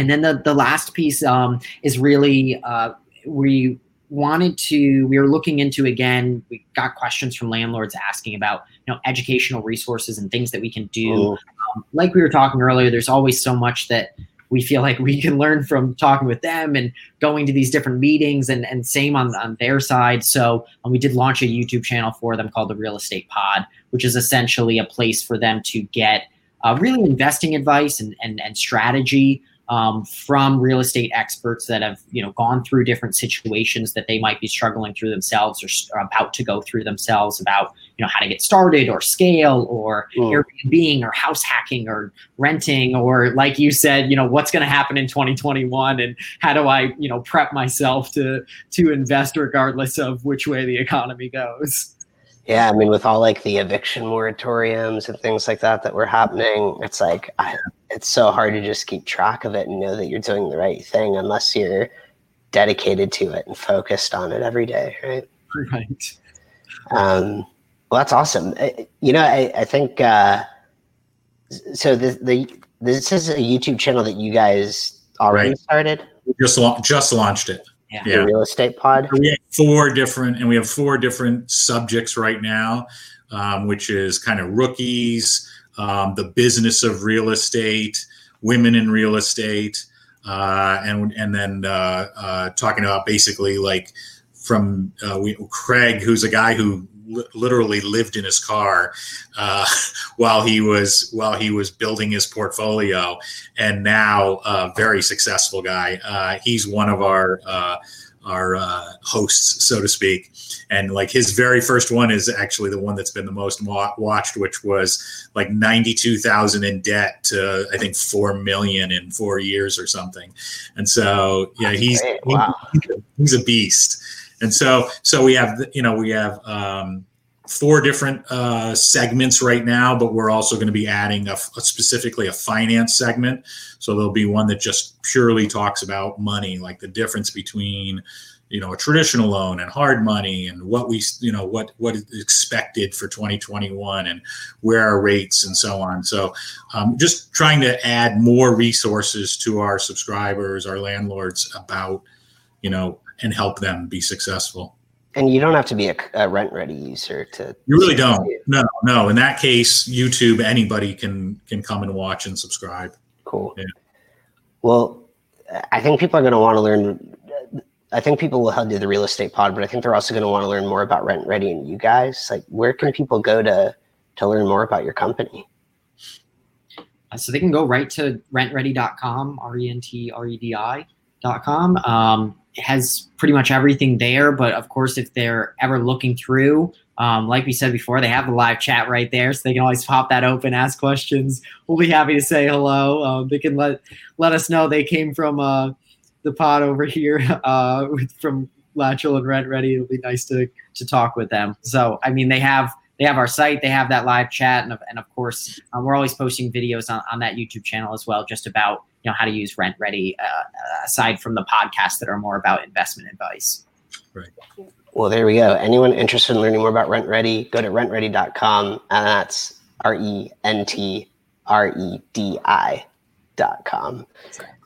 and then the, the last piece um, is really uh, we wanted to we were looking into again we got questions from landlords asking about you know educational resources and things that we can do. Um, like we were talking earlier there's always so much that we feel like we can learn from talking with them and going to these different meetings and, and same on, on their side. So um, we did launch a youtube channel for them called the real estate pod which is essentially a place for them to get uh, really investing advice and, and, and strategy um, from real estate experts that have you know gone through different situations that they might be struggling through themselves or, or about to go through themselves about you know how to get started or scale or mm. Airbnb or house hacking or renting or like you said you know what's going to happen in 2021 and how do I you know prep myself to to invest regardless of which way the economy goes. Yeah, I mean, with all like the eviction moratoriums and things like that that were happening, it's like I, it's so hard to just keep track of it and know that you're doing the right thing unless you're dedicated to it and focused on it every day, right? Right. Um, well, that's awesome. You know, I, I think uh, so. The, the this is a YouTube channel that you guys already right. started. Just just launched it. Yeah. yeah. real estate pod. We have four different, and we have four different subjects right now, um, which is kind of rookies, um, the business of real estate, women in real estate, uh, and and then uh, uh, talking about basically like from uh, we, Craig, who's a guy who literally lived in his car uh, <laughs> while he was while he was building his portfolio, and now a very successful guy. Uh, he's one of our uh, our uh, hosts, so to speak. And like his very first one is actually the one that's been the most watched, which was like ninety two thousand in debt to I think four million in four years or something. And so yeah, he's wow. he's a beast and so so we have you know we have um, four different uh, segments right now, but we're also going to be adding a, a, specifically a finance segment. So there'll be one that just purely talks about money, like the difference between you know a traditional loan and hard money and what we you know what what is expected for 2021 and where are rates and so on so um, just trying to add more resources to our subscribers our landlords about you know and help them be successful. And you don't have to be a, a RentRedi user to. You really don't. No, no. In that case, YouTube, anybody can can come and watch and subscribe. Cool. Yeah. Well, I think people are going to want to learn. I think people will do the real estate pod, but I think they're also going to want to learn more about RentRedi and you guys. Like, where can people go to to learn more about your company? Uh, so they can go right to rentredi.com, R E N T R E D I.com. Um, has pretty much everything there. But of course, if they're ever looking through, Um, like we said before, they have the live chat right there, so they can always <laughs> pop that open, ask questions. We'll be happy to say hello. Um, they can let let us know they came from uh, the pod over <laughs> here uh, from Latchel and RentRedi. It'll be nice to to talk with them. So, I mean, they have they have our site, they have that live chat, and of, and of course, um, we're always posting videos on, on that YouTube channel as well, just about you know how to use RentRedi, uh, aside from the podcasts that are more about investment advice. Right. Well, there we go. Anyone interested in learning more about RentRedi, go to rentredi.com, and that's R E N T R E D I dot com.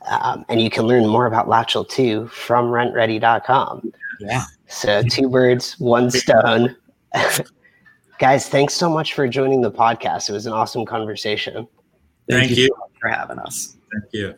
Um, and you can learn more about Latchel too from rentredi.com. Yeah. So, two birds, one stone. <laughs> Guys, thanks so much for joining the podcast. It was an awesome conversation. Thank, you. so much for having us. Thank you.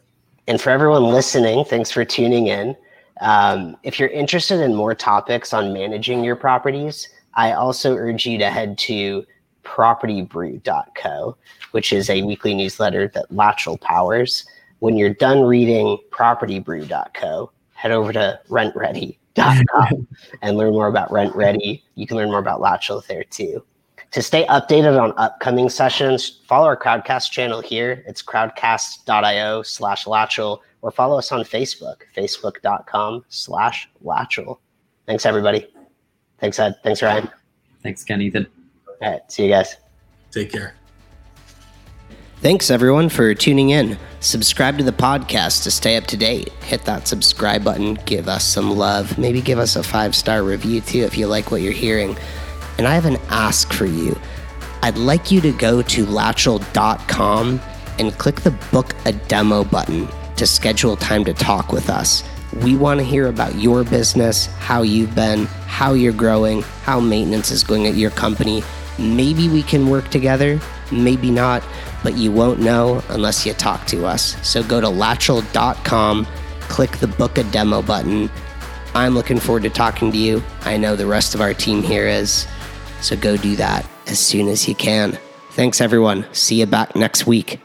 And for everyone listening, thanks for tuning in. Um, if you're interested in more topics on managing your properties, I also urge you to head to propertybrew.co, which is a weekly newsletter that Latchel powers. When you're done reading propertybrew.co, head over to rentredi.com <laughs> and learn more about RentRedi. You can learn more about Latchel there too. To stay updated on upcoming sessions, follow our Crowdcast channel here. It's crowdcast.io slash Latchel, or follow us on Facebook, facebook.com slash Latchel. Thanks, everybody. Thanks, Ed. Thanks, Ryan. Thanks, Ken Ethan. All right. See you guys. Take care. Thanks, everyone, for tuning in. Subscribe to the podcast to stay up to date. Hit that subscribe button. Give us some love. Maybe give us a five star review, too, if you like what you're hearing. And I have an ask for you. I'd like you to go to latchel.com and click the book a demo button to schedule time to talk with us. We want to hear about your business, how you've been, how you're growing, how maintenance is going at your company. Maybe we can work together, maybe not, but you won't know unless you talk to us. So go to latchel.com, click the book a demo button. I'm looking forward to talking to you. I know the rest of our team here is. So go do that as soon as you can. Thanks, everyone. See you back next week.